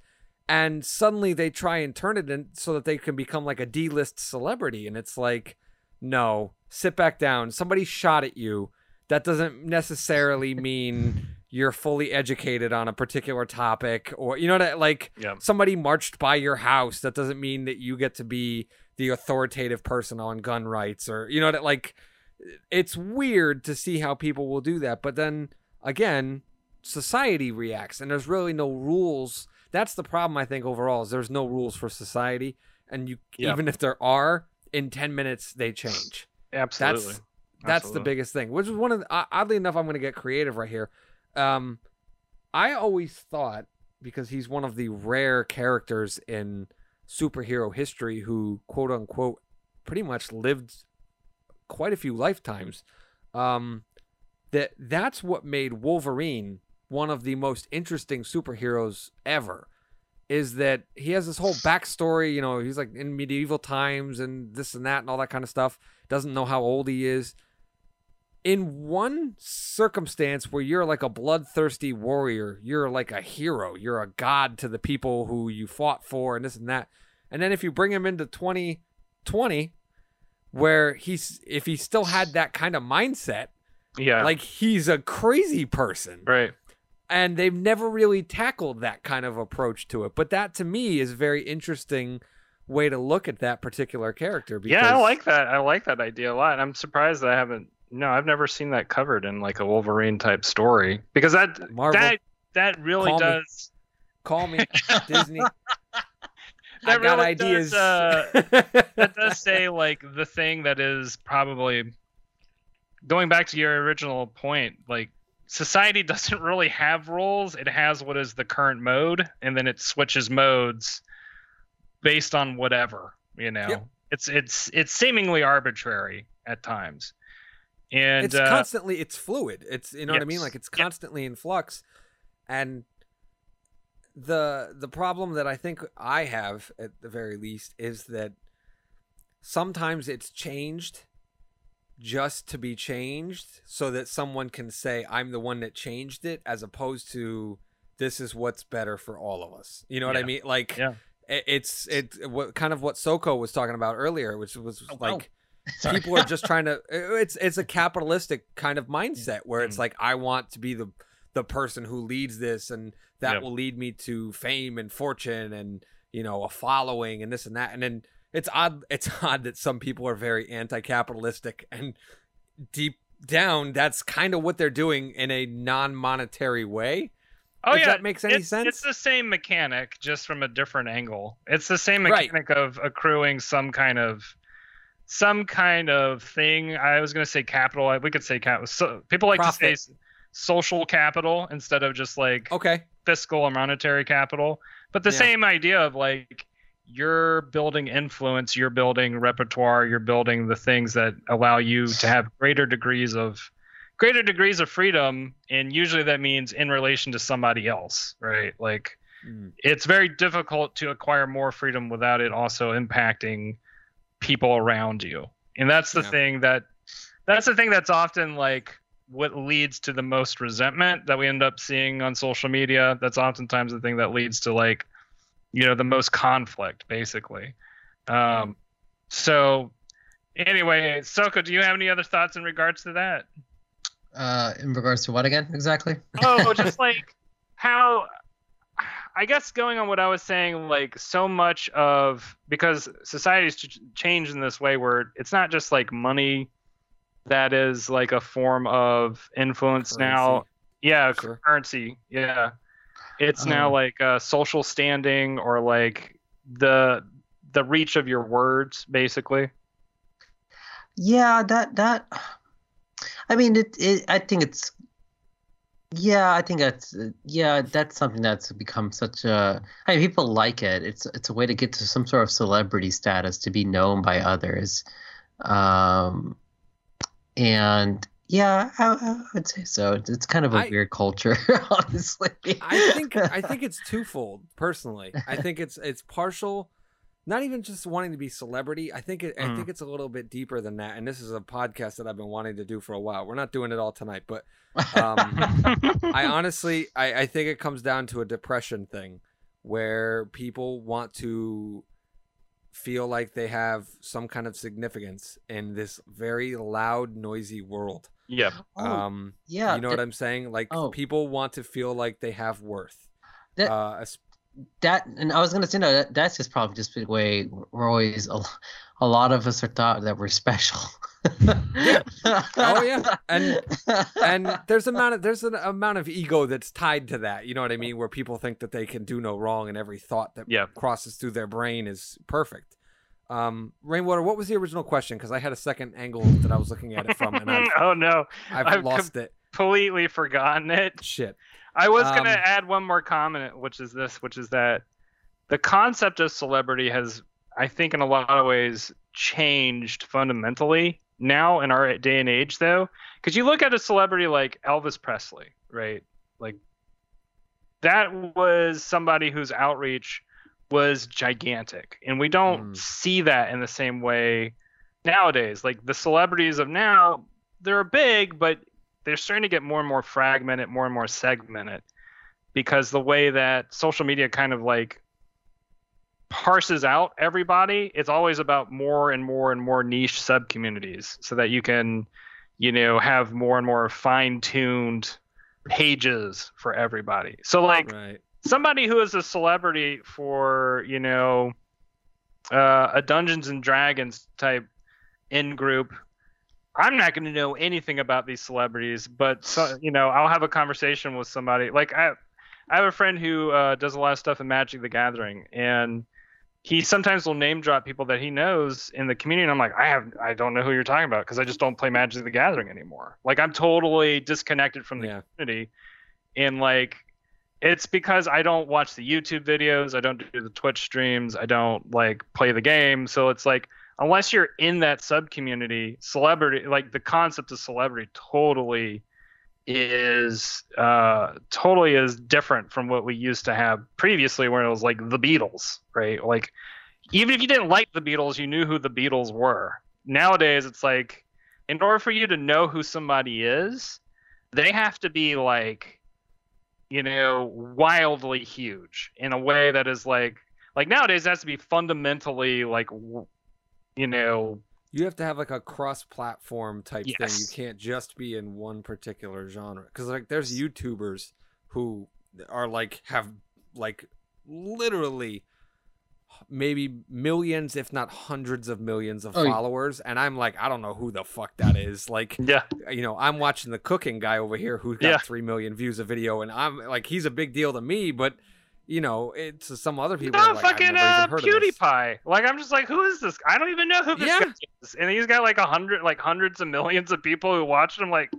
and suddenly they try and turn it in so that they can become like a D-list celebrity, and it's like, no, sit back down. Somebody shot at you. That doesn't necessarily mean you're fully educated on a particular topic, or you know what? I, like yeah. somebody marched by your house. That doesn't mean that you get to be the authoritative person on gun rights, or you know what? I- Like it's weird to see how people will do that. But then again, society reacts, and there's really no rules. That's the problem I think overall is there's no rules for society, and you Yeah. even if there are, in ten minutes they change. Absolutely. That's that's the biggest thing. Which is one of the, oddly enough, I'm going to get creative right here. Um, I always thought because he's one of the rare characters in superhero history who quote unquote pretty much lived quite a few lifetimes. Um, that that's what made Wolverine one of the most interesting superheroes ever. is that he has this whole backstory. You know, he's like in medieval times and this and that and all that kind of stuff. Doesn't know how old he is. In one circumstance where you're like a bloodthirsty warrior, you're like a hero. You're a god to the people who you fought for and this and that. And then if you bring him into 2020, where he's if he still had that kind of mindset, Yeah. like he's a crazy person right. and they've never really tackled that kind of approach to it but that to me is a very interesting way to look at that particular character because Yeah, I like that. I like that idea a lot. And I'm surprised that I haven't. No, I've never seen that covered in like a Wolverine type story because that Marvel, that that really call me. does. call me disney i That got really ideas does, uh, that does say like the thing that is probably going back to your original point like society doesn't really have rules it has what is the current mode and then it switches modes based on whatever you know Yep. it's it's it's seemingly arbitrary at times and it's uh, constantly it's fluid. It's you know what i mean? Like it's Yep. constantly in flux. And the the problem that i think i have at the very least is that sometimes it's changed just to be changed so that someone can say i'm the one that changed it as opposed to this is what's better for all of us. You know what i mean? Like Yeah. it- it's it what kind of what soko was talking about earlier which was Oh, like Sorry. people are just trying to it's it's a capitalistic kind of mindset where it's Mm. like i want to be the the person who leads this and that Yep. will lead me to fame and fortune and you know a following and this and that and then it's odd it's odd that some people are very anti-capitalistic and deep down that's kind of what they're doing in a non-monetary way oh if yeah that makes any it's, sense it's the same mechanic just from a different angle it's the same Right. mechanic of accruing some kind of some kind of thing i was going to say capital we could say capital so, people like Profit. to say social capital instead of just like okay fiscal or monetary capital but the Yeah. same idea of like you're building influence you're building repertoire you're building the things that allow you to have greater degrees of greater degrees of freedom and usually that means in relation to somebody else right like Mm. it's very difficult to acquire more freedom without it also impacting people around you and that's the Yeah. thing that that's the thing that's often like what leads to the most resentment that we end up seeing on social media that's oftentimes the thing that leads to like you know the most conflict basically um so anyway soko do you have any other thoughts in regards to that uh, in regards to what again exactly? oh just like how i guess going on what i was saying like so much of because society's ch- changed in this way where it's not just like money that is like a form of influence now yeah Sure. currency yeah it's now Um, like uh, social standing or like the the reach of your words basically Yeah, that that. I mean, it. it I think it's. Yeah, I think that's yeah, that's something that's become such a. I mean, people like it. It's it's a way to get to some sort of celebrity status to be known by others, um, and yeah, I, I would say so. It's, it's kind of a I- weird culture, honestly. I think I think it's twofold. Personally, I think it's it's partial, not even just wanting to be celebrity. I think it, I Mm. think it's a little bit deeper than that. And this is a podcast that I've been wanting to do for a while. We're not doing it all tonight, but um, I honestly I, I think it comes down to a depression thing, where people want to feel like they have some kind of significance in this very loud, noisy world. yeah Oh, um, yeah, you know that- what I'm saying? Like Oh. people want to feel like they have worth. That- uh, es- that and I was gonna say no, that, that's just probably just the way we're always a, a lot of us are thought that we're special. Oh, yeah. And- and there's a amount of there's an amount of ego that's tied to that. You know what I mean? Where people think that they can do no wrong, and every thought that Yeah. crosses through their brain is perfect. Um, Rainwater, what was the original question? Because I had a second angle that I was looking at it from, and I've, oh no I've, I've lost it. completely forgotten it Shit. I was going Um, to add one more comment, which is this, which is that the concept of celebrity has, I think, in a lot of ways, changed fundamentally now in our day and age, though. Because you look at a celebrity like Elvis Presley, right? Like, that was somebody whose outreach was gigantic, and we don't Mm. see that in the same way nowadays. Like the celebrities of now, they're big, but they're starting to get more and more fragmented, more and more segmented, because the way that social media kind of like parses out everybody, it's always about more and more and more niche sub communities, so that you can, you know, have more and more fine-tuned pages for everybody. So like Right. somebody who is a celebrity for you know uh, a Dungeons and Dragons type in group, I'm not going to know anything about these celebrities, but so, you know I'll have a conversation with somebody. Like I, I have a friend who uh, does a lot of stuff in Magic the Gathering, and he sometimes will name drop people that he knows in the community. And I'm like, I have, I don't know who you're talking about because I just don't play Magic the Gathering anymore. Like I'm totally disconnected from the Yeah. community, and like it's because I don't watch the YouTube videos, I don't do the Twitch streams, I don't like play the game. So it's like unless you're in that sub community, celebrity like the concept of celebrity totally is uh totally is different from what we used to have previously where it was like the Beatles, right? Like even if you didn't like the Beatles, you knew who the Beatles were. Nowadays it's like in order for you to know who somebody is, they have to be like you know, wildly huge in a way that is like like nowadays it has to be fundamentally like w- you know You have to have like a cross-platform type thing. You can't just be in one particular genre because like there's YouTubers who are like have like literally maybe millions, if not hundreds of millions of Oh, followers, and I'm like, I don't know who the fuck that is. Like, yeah you know, I'm watching the cooking guy over here who's got Yeah. three million views a video, and I'm like, he's a big deal to me, but you know, it's some other people. no like, I've fucking never uh, even heard of this. PewDiePie. Like I'm just like, who is this? I don't even know who this Yeah. guy is. And he's got like a hundred, like hundreds of millions of people who watch him. Like,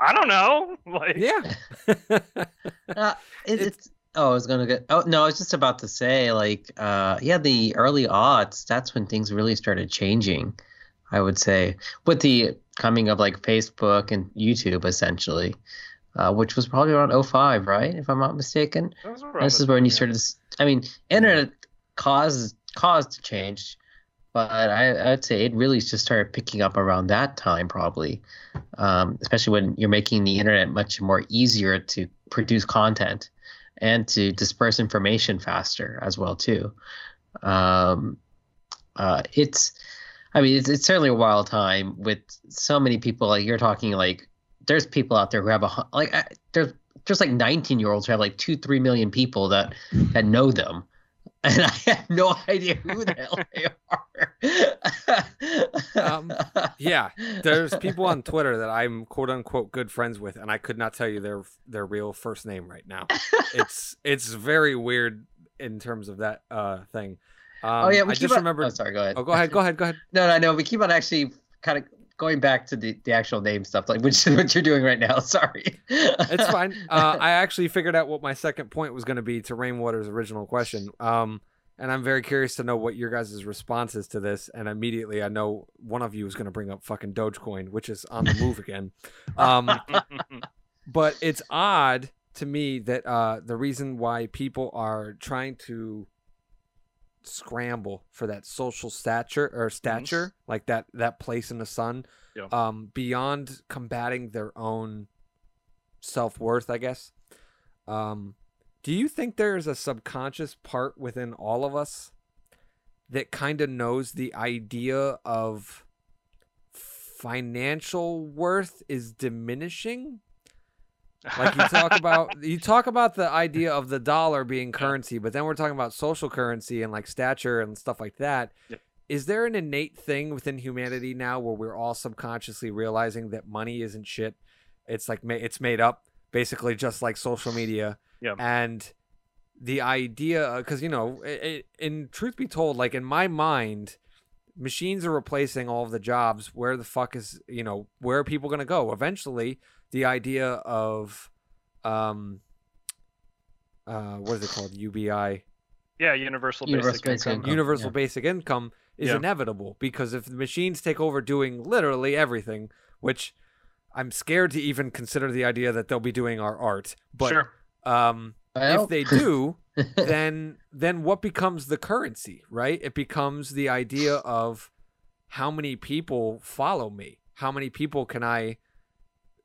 I don't know. Like, Yeah. Uh, it, It's- it's oh, I was gonna get. Oh no, I was just about to say like, uh, yeah, the early aughts. That's when things really started changing. I would say with the coming of like Facebook and YouTube, essentially, uh, which was probably around 05, right? If I'm not mistaken. this is when you started. to s- I mean, internet caused caused to change, but I, I'd say it really just started picking up around that time, probably. Um, especially when you're making the internet much more easier to produce content and to disperse information faster as well too. Um, uh, it's, I mean, it's, it's certainly a wild time with so many people. Like you're talking, like there's people out there who have a like I, there's just like 19 year olds who have like two three million people that that know them and i have no idea who the hell they are Um, yeah, there's people on Twitter that I'm quote unquote good friends with, and I could not tell you their their real first name right now. It's it's very weird in terms of that uh thing. Um, oh yeah we I keep just on, remember. oh sorry go ahead Oh, go ahead, go ahead, go ahead. no no no we keep on actually kind of going back to the, the actual name stuff like which is what you're doing right now sorry It's fine. Uh, I actually figured out what my second point was going to be to Rainwater's original question. Um, and I'm very curious to know what your guys' responses to this. And immediately, I know one of you is going to bring up fucking Dogecoin, which is on the move again. Um, but it's odd to me that uh, the reason why people are trying to scramble for that social stature or stature like that that place in the sun Yeah. um beyond combating their own self-worth i guess. Um do you think there's a subconscious part within all of us that kind of knows the idea of financial worth is diminishing like you talk about you talk about the idea of the dollar being currency but then we're talking about social currency and like stature and stuff like that. Is Yep. there an innate thing within humanity now where we're all subconsciously realizing that money isn't shit it's like it's made up basically just like social media Yep. and the idea uh, because you know it, in truth be told like in my mind machines are replacing all of the jobs where the fuck is you know where are people going to go eventually the idea of um uh what is it called ubi yeah, universal, Universal basic, basic income. income. universal yeah. basic income is Yeah. inevitable because if the machines take over doing literally everything which i'm scared to even consider the idea that they'll be doing our art but sure. um Well, if they do, then then what becomes the currency, right? It becomes the idea of how many people follow me? How many people can I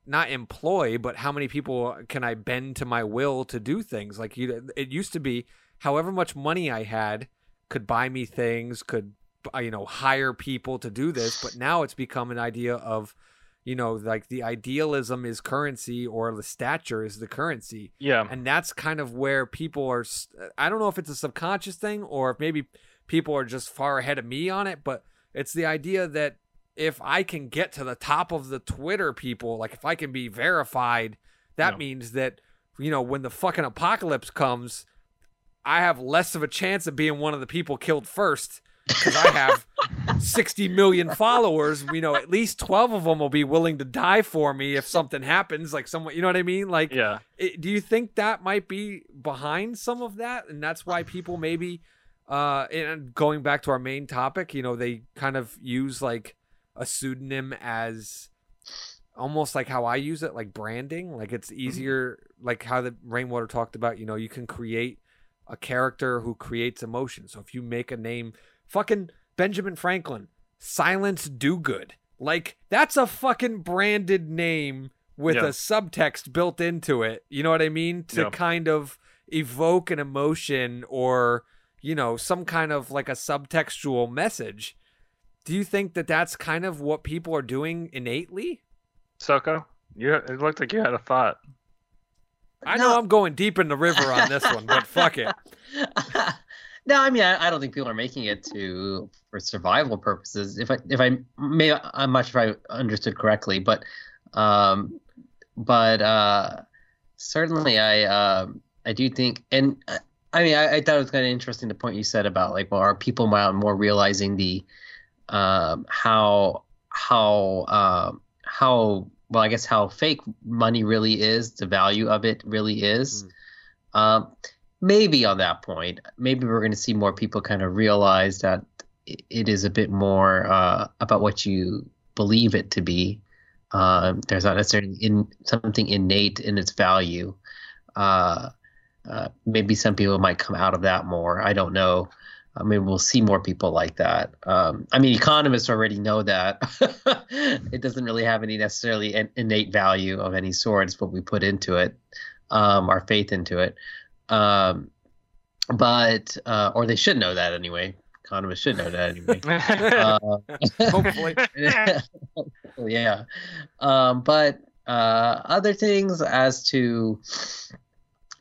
not employ, but how many people can I bend to my will to do things? Like you it used to be however much money I had could buy me things, could uh, you know, hire people to do this, but now it's become an idea of you know, like the idealism is currency or the stature is the currency Yeah. and that's kind of where people are i don't know if it's a subconscious thing or if maybe people are just far ahead of me on it but it's the idea that if i can get to the top of the twitter people like if i can be verified that Yeah. means that you know when the fucking apocalypse comes i have less of a chance of being one of the people killed first because i have 60 million followers you know at least 12 of them will be willing to die for me if something happens like someone you know what i mean like Yeah. it, do you think that might be behind some of that and that's why people maybe uh and going back to our main topic you know they kind of use like a pseudonym as almost like how i use it like branding like it's mm-hmm. easier like how the rainwater talked about you know you can create a character who creates emotion so if you make a name fucking benjamin franklin Silence Dogood like that's a fucking branded name with Yeah. a subtext built into it. You know what I mean? To Yeah. kind of evoke an emotion or, you know, some kind of like a subtextual message. Do you think that that's kind of what people are doing innately? Soko, you it looked like you had a thought. I know I'm going deep in the river on this one, but fuck it. no, I mean, I, I don't think people are making it to for survival purposes. If I, if I may, I'm not sure if I understood correctly, but, um, but uh, certainly I, um, I do think, and uh, I mean, I, I thought it was kind of interesting the point you said about like, well, are people now more realizing the, um, how, how, um, how well, I guess how fake money really is, the value of it really is. Um, maybe on that point, maybe we're going to see more people kind of realize that it is a bit more uh, about what you believe it to be. Um, there's not necessarily in something innate in its value. Uh, uh, maybe some people might come out of that more. I don't know. I mean, we'll see more people like that. Um, I mean, economists already know that it doesn't really have any necessarily an innate value of any sort. It's what we put into it, um, our faith into it. Um, but uh, or they should know that anyway. Economists should know that anyway. uh, Hopefully. yeah. Um, but uh, other things as to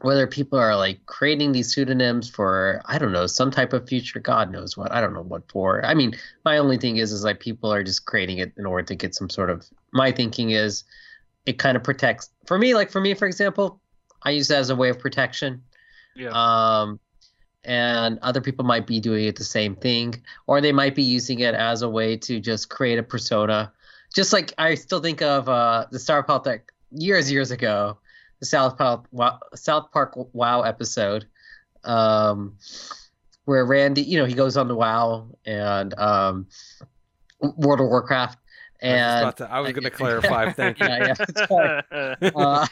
whether people are like creating these pseudonyms for I don't know some type of future, God knows what. I don't know what for. I mean, my only thing is is like people are just creating it in order to get some sort of. My thinking is, it kind of protects. For me, like for me, for example, I use that as a way of protection yeah. um, and other people might be doing it the same thing, or they might be using it as a way to just create a persona. Just like I still think of uh, the Star that years years ago, the South Park wow, South Park Wow episode, um, where Randy, you know, he goes on to Wow and um, World of Warcraft, I was, and about to- I was going to clarify. Thank you. yeah, yeah, uh,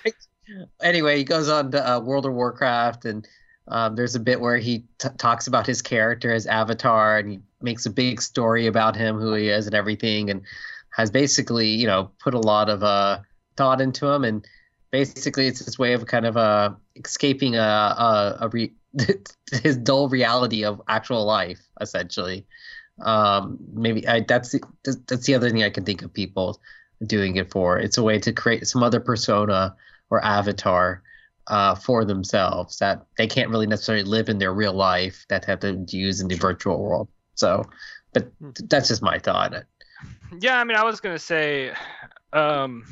anyway, he goes on to uh, World of Warcraft, and um, there's a bit where he t- talks about his character, his avatar, and he makes a big story about him, who he is, and everything, and has basically, you know, put a lot of uh, thought into him, and basically, it's his way of kind of uh, escaping a, a, a re- his dull reality of actual life, essentially. Um, maybe I, that's the, that's the other thing I can think of people doing it for. It's a way to create some other persona or avatar uh, for themselves that they can't really necessarily live in their real life that have to use in the virtual world. So, but Hmm. that's just my thought. yeah, I mean, I was gonna say, um,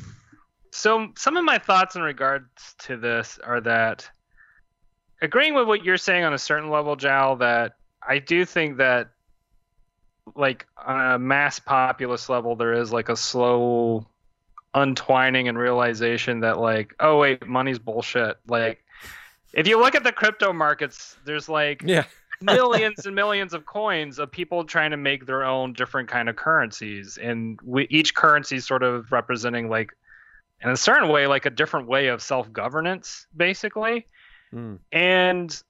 so some of my thoughts in regards to this are that agreeing with what you're saying on a certain level, Jal, that I do think that like on a mass populace level, there is like a slow untwining and realization that like, oh wait, money's bullshit. Like, if you look at the crypto markets, there's like Yeah. millions and millions of coins of people trying to make their own different kind of currencies and we, each currency sort of representing like in a certain way like a different way of self-governance basically Mm. And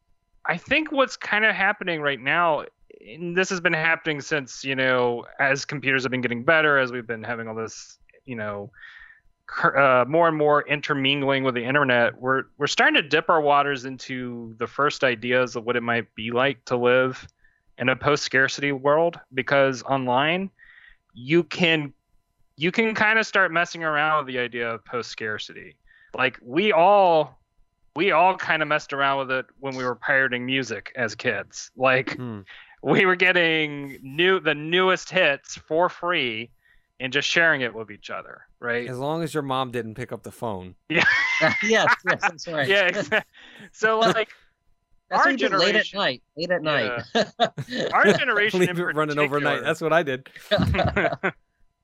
I think what's kind of happening right now, and this has been happening since, you know, as computers have been getting better, as we've been having all this, you know, uh, more and more intermingling with the internet, we're we're starting to dip our waters into the first ideas of what it might be like to live in a post-scarcity world because online you can you can kind of start messing around with the idea of post-scarcity. Like we all we all kind of messed around with it when we were pirating music as kids. Like Hmm. we were getting new the newest hits for free and just sharing it with each other, right? As long as your mom didn't pick up the phone. Yeah. yes, yes, that's right. Yeah, exactly. So like That's our what you did late at night. Late at night. our generation Leave in it running overnight. That's what I did.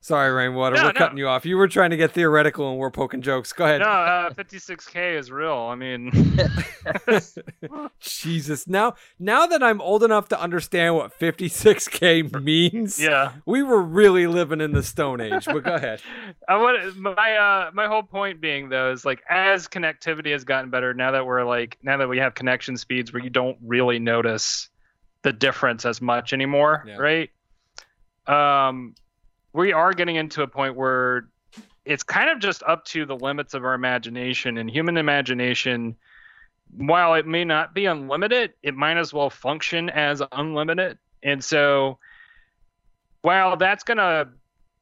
Sorry, Rainwater. No, we're no. cutting you off. You were trying to get theoretical and we're poking jokes. Go ahead. no, uh, 56k is real. I mean, Jesus. Now now that I'm old enough to understand what 56k means, yeah. we were really living in the stone age. But go ahead. I want my uh my whole point being though is like as connectivity has gotten better now that we're like now that we have connection speeds where you don't really notice the difference as much anymore, Yeah. right? Um, we are getting into a point where it's kind of just up to the limits of our imagination and human imagination. While it may not be unlimited, it might as well function as unlimited. And so, while that's gonna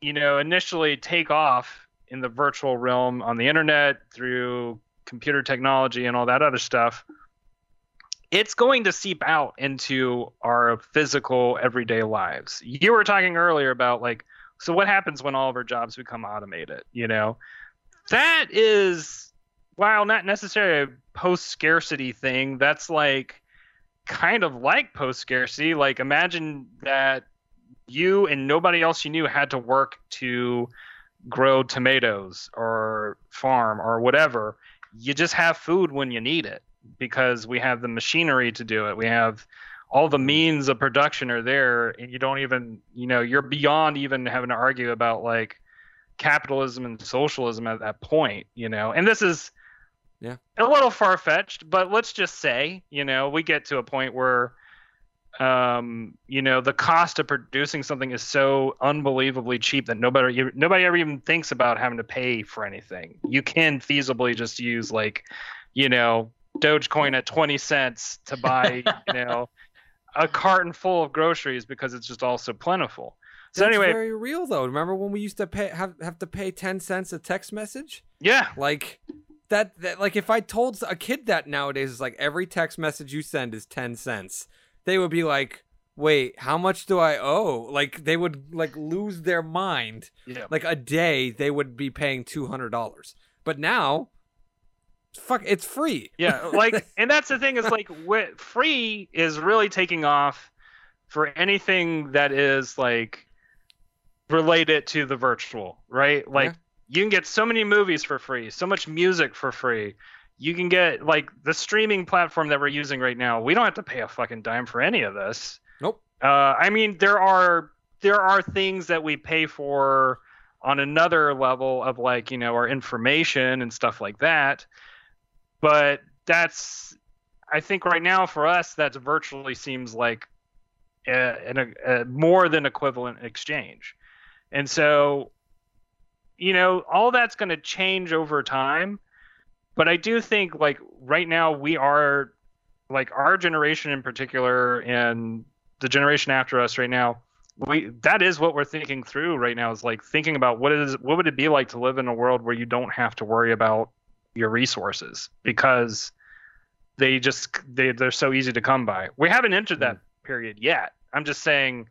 you know, initially take off in the virtual realm on the internet through computer technology and all that other stuff, it's going to seep out into our physical everyday lives. You were talking earlier about like, so what happens when all of our jobs become automated? You know, that is, while not necessarily a post scarcity thing, that's like kind of like post scarcity. Like, imagine that you and nobody else you knew had to work to grow tomatoes or farm or whatever. You just have food when you need it because we have the machinery to do it. We have all the means of production are there and you don't even, you know, you're beyond even having to argue about like capitalism and socialism at that point, you know. And this is Yeah. a little far fetched, but let's just say, you know, we get to a point where um, you know, the cost of producing something is so unbelievably cheap that nobody nobody ever even thinks about having to pay for anything. You can feasibly just use like, you know, Dogecoin at 20 cents to buy, you know, a carton full of groceries because it's just all so plentiful. So That's anyway, very real though. Remember when we used to pay have have to pay 10 cents a text message? yeah, Like that, that like if I told a kid that nowadays is like every text message you send is 10 cents. They would be like, "Wait, how much do I owe?" Like they would like lose their mind. yeah. Like a day they would be paying $200. But now fuck it's free. Yeah, like, and that's the thing is like, wh- free is really taking off for anything that is like related to the virtual, right? Like, Yeah. you can get so many movies for free, so much music for free. You can get like the streaming platform that we're using right now. We don't have to pay a fucking dime for any of this. Nope. Uh, I mean, there are there are things that we pay for on another level of like you know our information and stuff like that but that's i think right now for us that's virtually seems like a, an, a, more than equivalent exchange. And so you know all that's going to change over time but i do think like right now we are like our generation in particular and the generation after us right now we that is what we're thinking through right now is like thinking about what is what would it be like to live in a world where you don't have to worry about your resources because they just they, they're so easy to come by we haven't entered that mm. period yet i'm just saying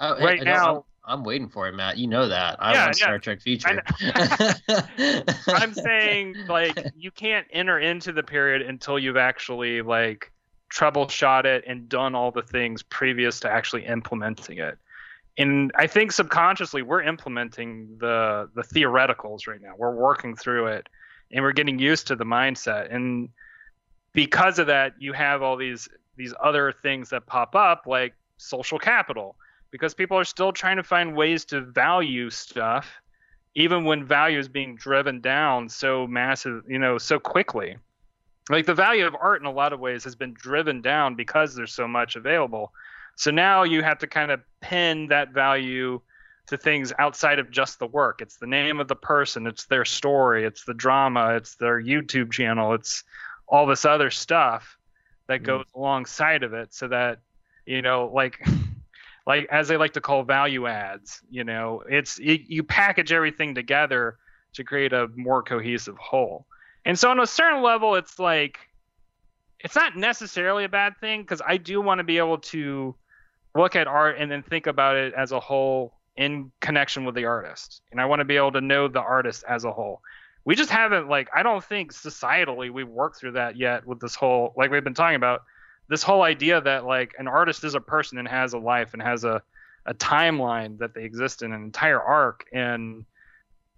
Oh, Right I know, now- I'm, I'm waiting for it, Matt. You know that. I Yeah, want yeah. Star Trek Future. i'm saying like you can't enter into the period until you've actually like troubleshot it and done all the things previous to actually implementing it and i think subconsciously we're implementing the the theoreticals right now we're working through it and we're getting used to the mindset and because of that you have all these these other things that pop up like social capital because people are still trying to find ways to value stuff even when value is being driven down so massive you know so quickly like the value of art in a lot of ways has been driven down because there's so much available. So now you have to kind of pin that value to things outside of just the work. It's the name of the person, it's their story, it's the drama, it's their YouTube channel, it's all this other stuff that Mm. goes alongside of it so that you know like like as they like to call value adds, you know, it's you, you package everything together to create a more cohesive whole. And so on a certain level it's like it's not necessarily a bad thing because I do want to be able to look at art and then think about it as a whole in connection with the artist. And I want to be able to know the artist as a whole. We just haven't like I don't think societally we've worked through that yet with this whole like we've been talking about this whole idea that like an artist is a person and has a life and has a a timeline that they exist in an entire arc and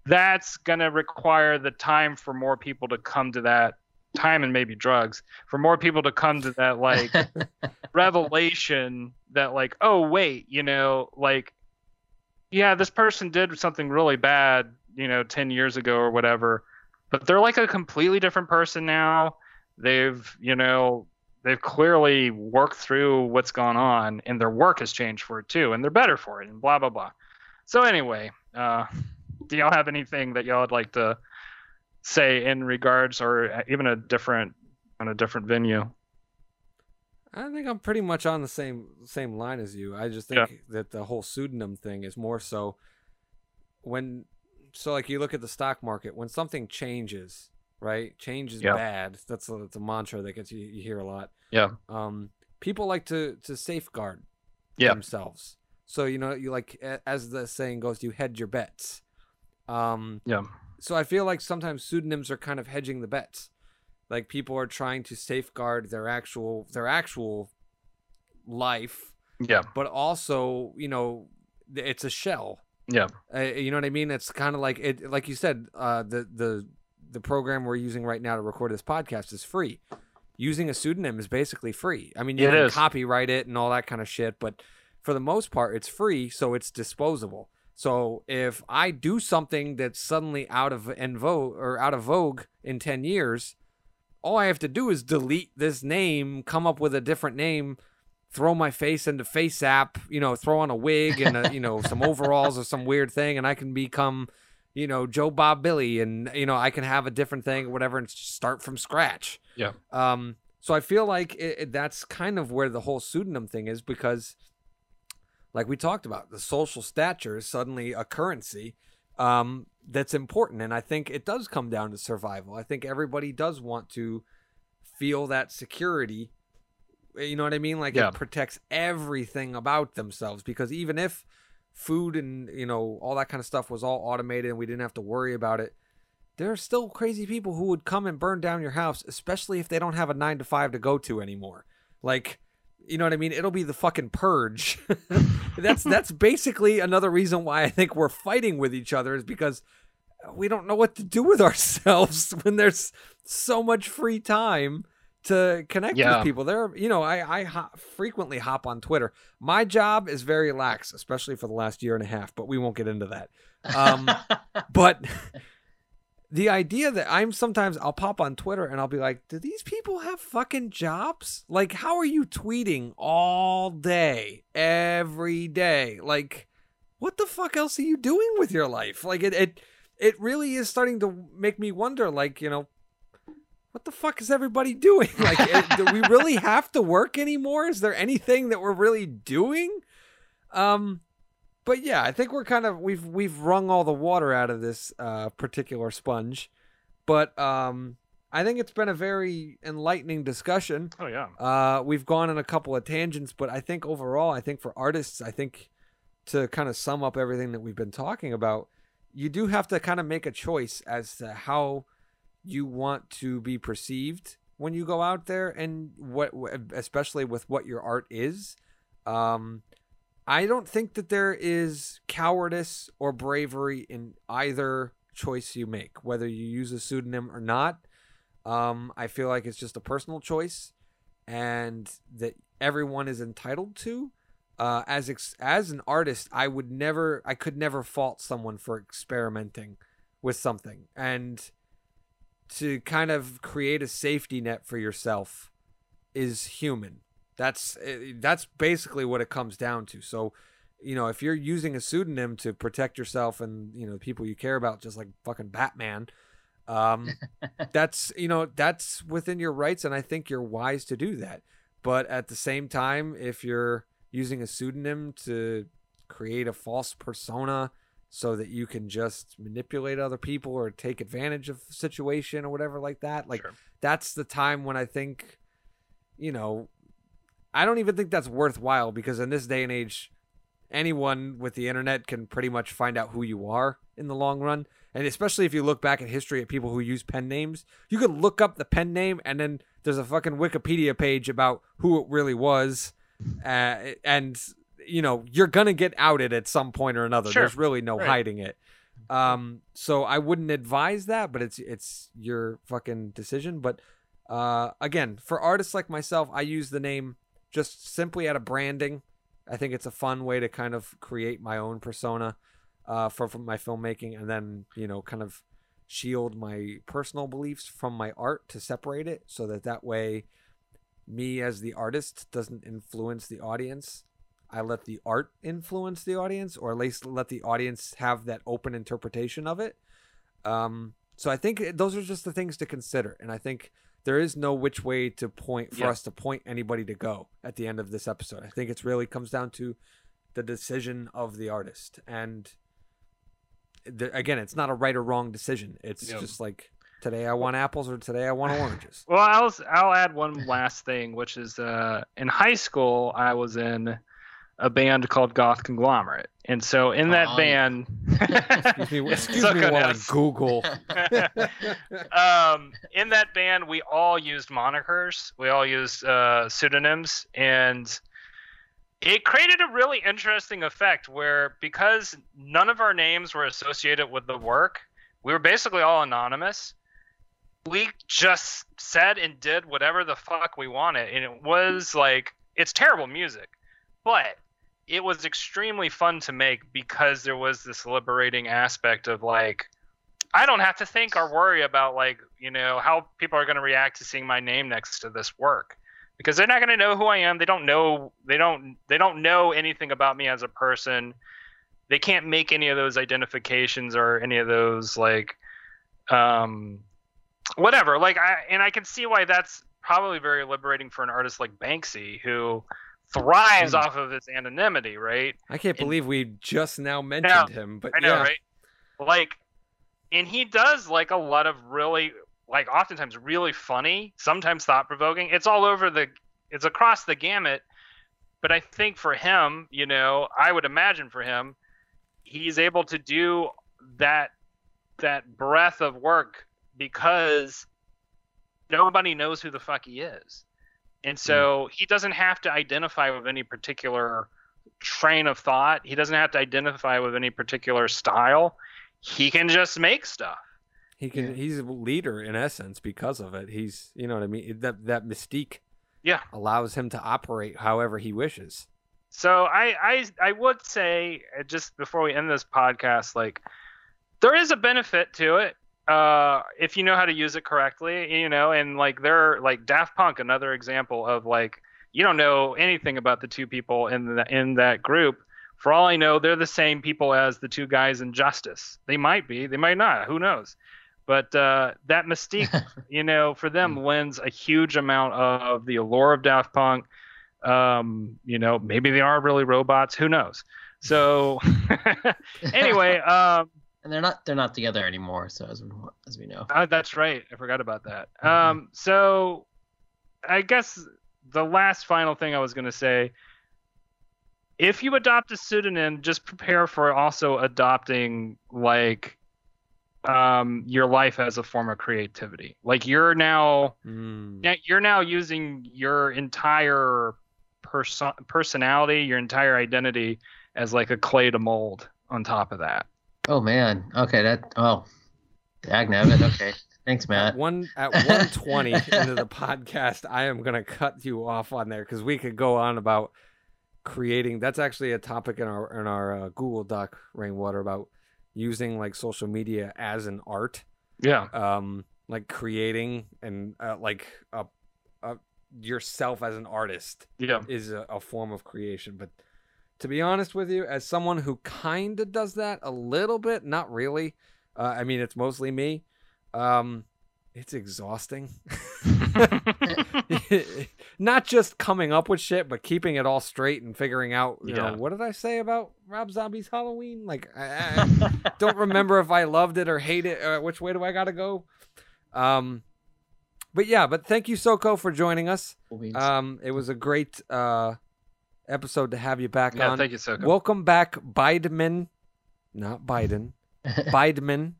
that's going to require the time for more people to come to that time and maybe drugs for more people to come to that like revelation that like oh wait you know like yeah this person did something really bad you know 10 years ago or whatever but they're like a completely different person now. They've you know they've clearly worked through what's gone on and their work has changed for it too and they're better for it and blah blah blah. So anyway uh do y'all have anything that y'all would like to say in regards or even a different on a different venue I think I'm pretty much on the same same line as you. I just think Yeah. that the whole pseudonym thing is more so when so like you look at the stock market when something changes, right? Change is Yeah. bad. That's a, that's a mantra that gets you, you hear a lot. Yeah. Um, people like to to safeguard Yeah. themselves. So you know you like as the saying goes, you hedge your bets. Um, yeah so I feel like sometimes pseudonyms are kind of hedging the bets. Like people are trying to safeguard their actual their actual life, yeah but also, you know, it's a shell. yeah Uh, you know what I mean? It's kind of like it like you said, uh the the the program we're using right now to record this podcast is free. Using a pseudonym is basically free. I mean, you It can is. copyright it and all that kind of shit, but for the most part, it's free, so it's disposable. So if I do something that's suddenly out of en vogue or out of vogue in ten years, all I have to do is delete this name, come up with a different name, throw my face into FaceApp, you know, throw on a wig and a, you know some overalls or some weird thing, and I can become, you know, Joe Bob Billy, and you know I can have a different thing or whatever, and start from scratch. Yeah. Um. So I feel like it, it- that's kind of where the whole pseudonym thing is because, like we talked about, the social stature is suddenly a currency. Um, that's important, and I think it does come down to survival. I think everybody does want to feel that security eh, you know what I mean? Like Yeah. it protects everything about themselves because even if food and you know all that kind of stuff was all automated and we didn't have to worry about it, there are still crazy people who would come and burn down your house, especially if they don't have a nine to five to go to anymore. Like, you know what I mean? It'll be the fucking purge. that's that's basically another reason why I think we're fighting with each other is because we don't know what to do with ourselves when there's so much free time to connect Yeah. with people. There, you know, I I ho- frequently hop on Twitter. My job is very lax, especially for the last year and a half, but we won't get into that. Um, but the idea that I'm sometimes I'll pop on Twitter and I'll be like, do these people have fucking jobs? Like, how are you tweeting all day, every day? Like, what the fuck else are you doing with your life? Like, it it it really is starting to make me wonder. Like, you know, what the fuck is everybody doing? Like, do we really have to work anymore? Is there anything that we're really doing? Um, but yeah, I think we're kind of we've we've wrung all the water out of this uh, particular sponge. But um, I think it's been a very enlightening discussion. oh yeah Uh, we've gone on a couple of tangents, but I think overall, I think for artists, I think to kind of sum up everything that we've been talking about, you do have to kind of make a choice as to how you want to be perceived when you go out there, and what, especially with what your art is. Um, I don't think that there is cowardice or bravery in either choice you make, whether you use a pseudonym or not. Um, I feel like it's just a personal choice, and that everyone is entitled to. Uh, as ex- as an artist, I would never, I could never fault someone for experimenting with something, and to kind of create a safety net for yourself is human. That's eh, that's basically what it comes down to. So, you know, if you're using a pseudonym to protect yourself and you know the people you care about, just like fucking Batman, um, that's you know that's within your rights, and I think you're wise to do that. But at the same time, if you're using a pseudonym to create a false persona so that you can just manipulate other people or take advantage of situation or whatever like that, like Sure. that's the time when I think, you know, I don't even think that's worthwhile because in this day and age, anyone with the internet can pretty much find out who you are in the long run. And especially if you look back at history at people who use pen names, you could look up the pen name and then there's a fucking Wikipedia page about who it really was. Uh, and, you know, you're going to get outed at some point or another. Sure. There's really no Right. hiding it. Um, so I wouldn't advise that, but it's it's your fucking decision. But uh, again, for artists like myself, I use the name just simply out of branding. I think it's a fun way to kind of create my own persona uh, for, for my filmmaking, and then you know, kind of shield my personal beliefs from my art to separate it, so that that way, me as the artist doesn't influence the audience. I let the art influence the audience, or at least let the audience have that open interpretation of it. Um, so I think those are just the things to consider, and I think there is no which way to point for Yeah. us to point anybody to go at the end of this episode. I think it's really comes down to the decision of the artist, and the, again, it's not a right or wrong decision. It's just like today I want apples or today I want oranges. Well, I'll I'll add one last thing, which is uh, in high school I was in a band called Goth Conglomerate, and so in that band, Excuse me, excuse Suck me while I. Google. um, in that band we all used monikers, we all used uh, pseudonyms, and it created a really interesting effect where because none of our names were associated with the work, we were basically all anonymous. We just said and did whatever the fuck we wanted, and it was like it's terrible music, but it was extremely fun to make because there was this liberating aspect of like I don't have to think or worry about like you know how people are going to react to seeing my name next to this work because they're not going to know who I am. They don't know they don't they don't know anything about me as a person. They can't make any of those identifications or any of those like um whatever. Like I and I can see why that's probably very liberating for an artist like Banksy who thrives Hmm. off of his anonymity, right? I can't And- believe we just now mentioned him, but I know, yeah. right? Like, and he does like a lot of really, like, oftentimes really funny, sometimes thought provoking. It's all over the, it's across the gamut. But I think for him, you know, I would imagine for him, he's able to do that, that breadth of work because nobody knows who the fuck he is. And so he doesn't have to identify with any particular train of thought. He doesn't have to identify with any particular style. He can just make stuff. He can. Yeah. He's a leader in essence because of it. He's, you know what I mean. That that mystique, Yeah. allows him to operate however he wishes. So I I I would say uh, just before we end this podcast, like there is a benefit to it uh, if you know how to use it correctly, you know, and like they're like Daft Punk, another example of like you don't know anything about the two people in the in that group. For all I know, they're the same people as the two guys in Justice. They might be, they might not. Who knows? But uh, that mystique, you know, for them lends a huge amount of the allure of Daft Punk. Um, you know, maybe they are really robots. Who knows? So anyway, um, and they're not they're not together anymore. So as we, as we know, uh, that's right. I forgot about that. Um, so I guess the last final thing I was going to say if you adopt a pseudonym, just prepare for also adopting like um, your life as a form of creativity. Like you're now Mm. now you're now using your entire person personality, your entire identity as like a clay to mold on top of that. Oh man, okay, that oh, dagnabbit. Okay, thanks, Matt. At Matt. one at one twenty into the podcast, I am gonna cut you off on there because we could go on about creating. That's actually a topic in our in our uh, Google Doc Rainwater about using like social media as an art. Yeah. Um, like creating and uh, like a, a yourself as an artist Yeah. is a, a form of creation. But to be honest with you, as someone who kind of does that a little bit, not really. Uh, I mean, it's mostly me. Um, it's exhausting. not just coming up with shit, but keeping it all straight and figuring out, you Yeah. know, what did I say about Rob Zombie's Halloween? Like, I, I don't remember if I loved it or hate it. Or which way do I got to go? Um, but yeah, but thank you, Soko, for joining us. Um, it was a great uh episode to have you back yeah. on. Thank you, Soko. Welcome back, Bideman, not Biden. Bideman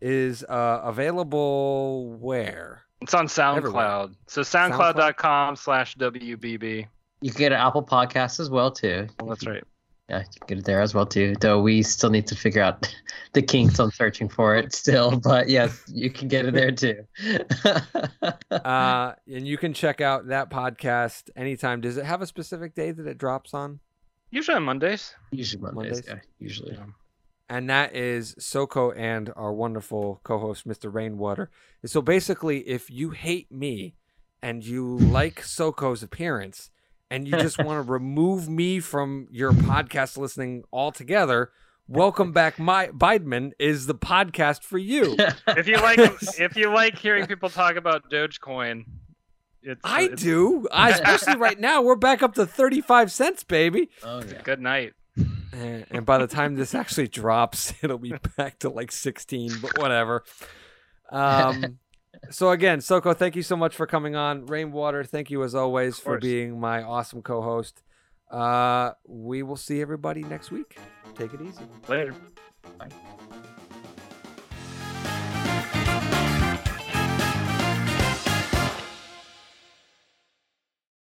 is uh available where? It's on SoundCloud. Everywhere. So soundcloud.com slash WBB. you can get an Apple Podcast as well too. Well, that's right. Yeah, you can get it there as well too. Though we still need to figure out the kinks on searching for it still, but yes, you can get it there too. Uh and you can check out that podcast anytime. Does it have a specific day that it drops on? Usually on Mondays. usually Mondays, Mondays? yeah, usually. and that is Soko and our wonderful co-host Mr. Rainwater. So basically, if you hate me and you like Soko's appearance and you just want to remove me from your podcast listening altogether, welcome back. My Bideman is the podcast for you. If you like if you like hearing people talk about Dogecoin, it's I it's do, I, especially right now. We're back up to thirty-five cents, baby. Oh yeah. good night. And, and by the time this actually drops, it'll be back to like 16, but whatever. Um, so again, Soko, thank you so much for coming on. Rainwater, thank you as always for being my awesome co-host. Uh, we will see everybody next week. Take it easy. Later. Bye.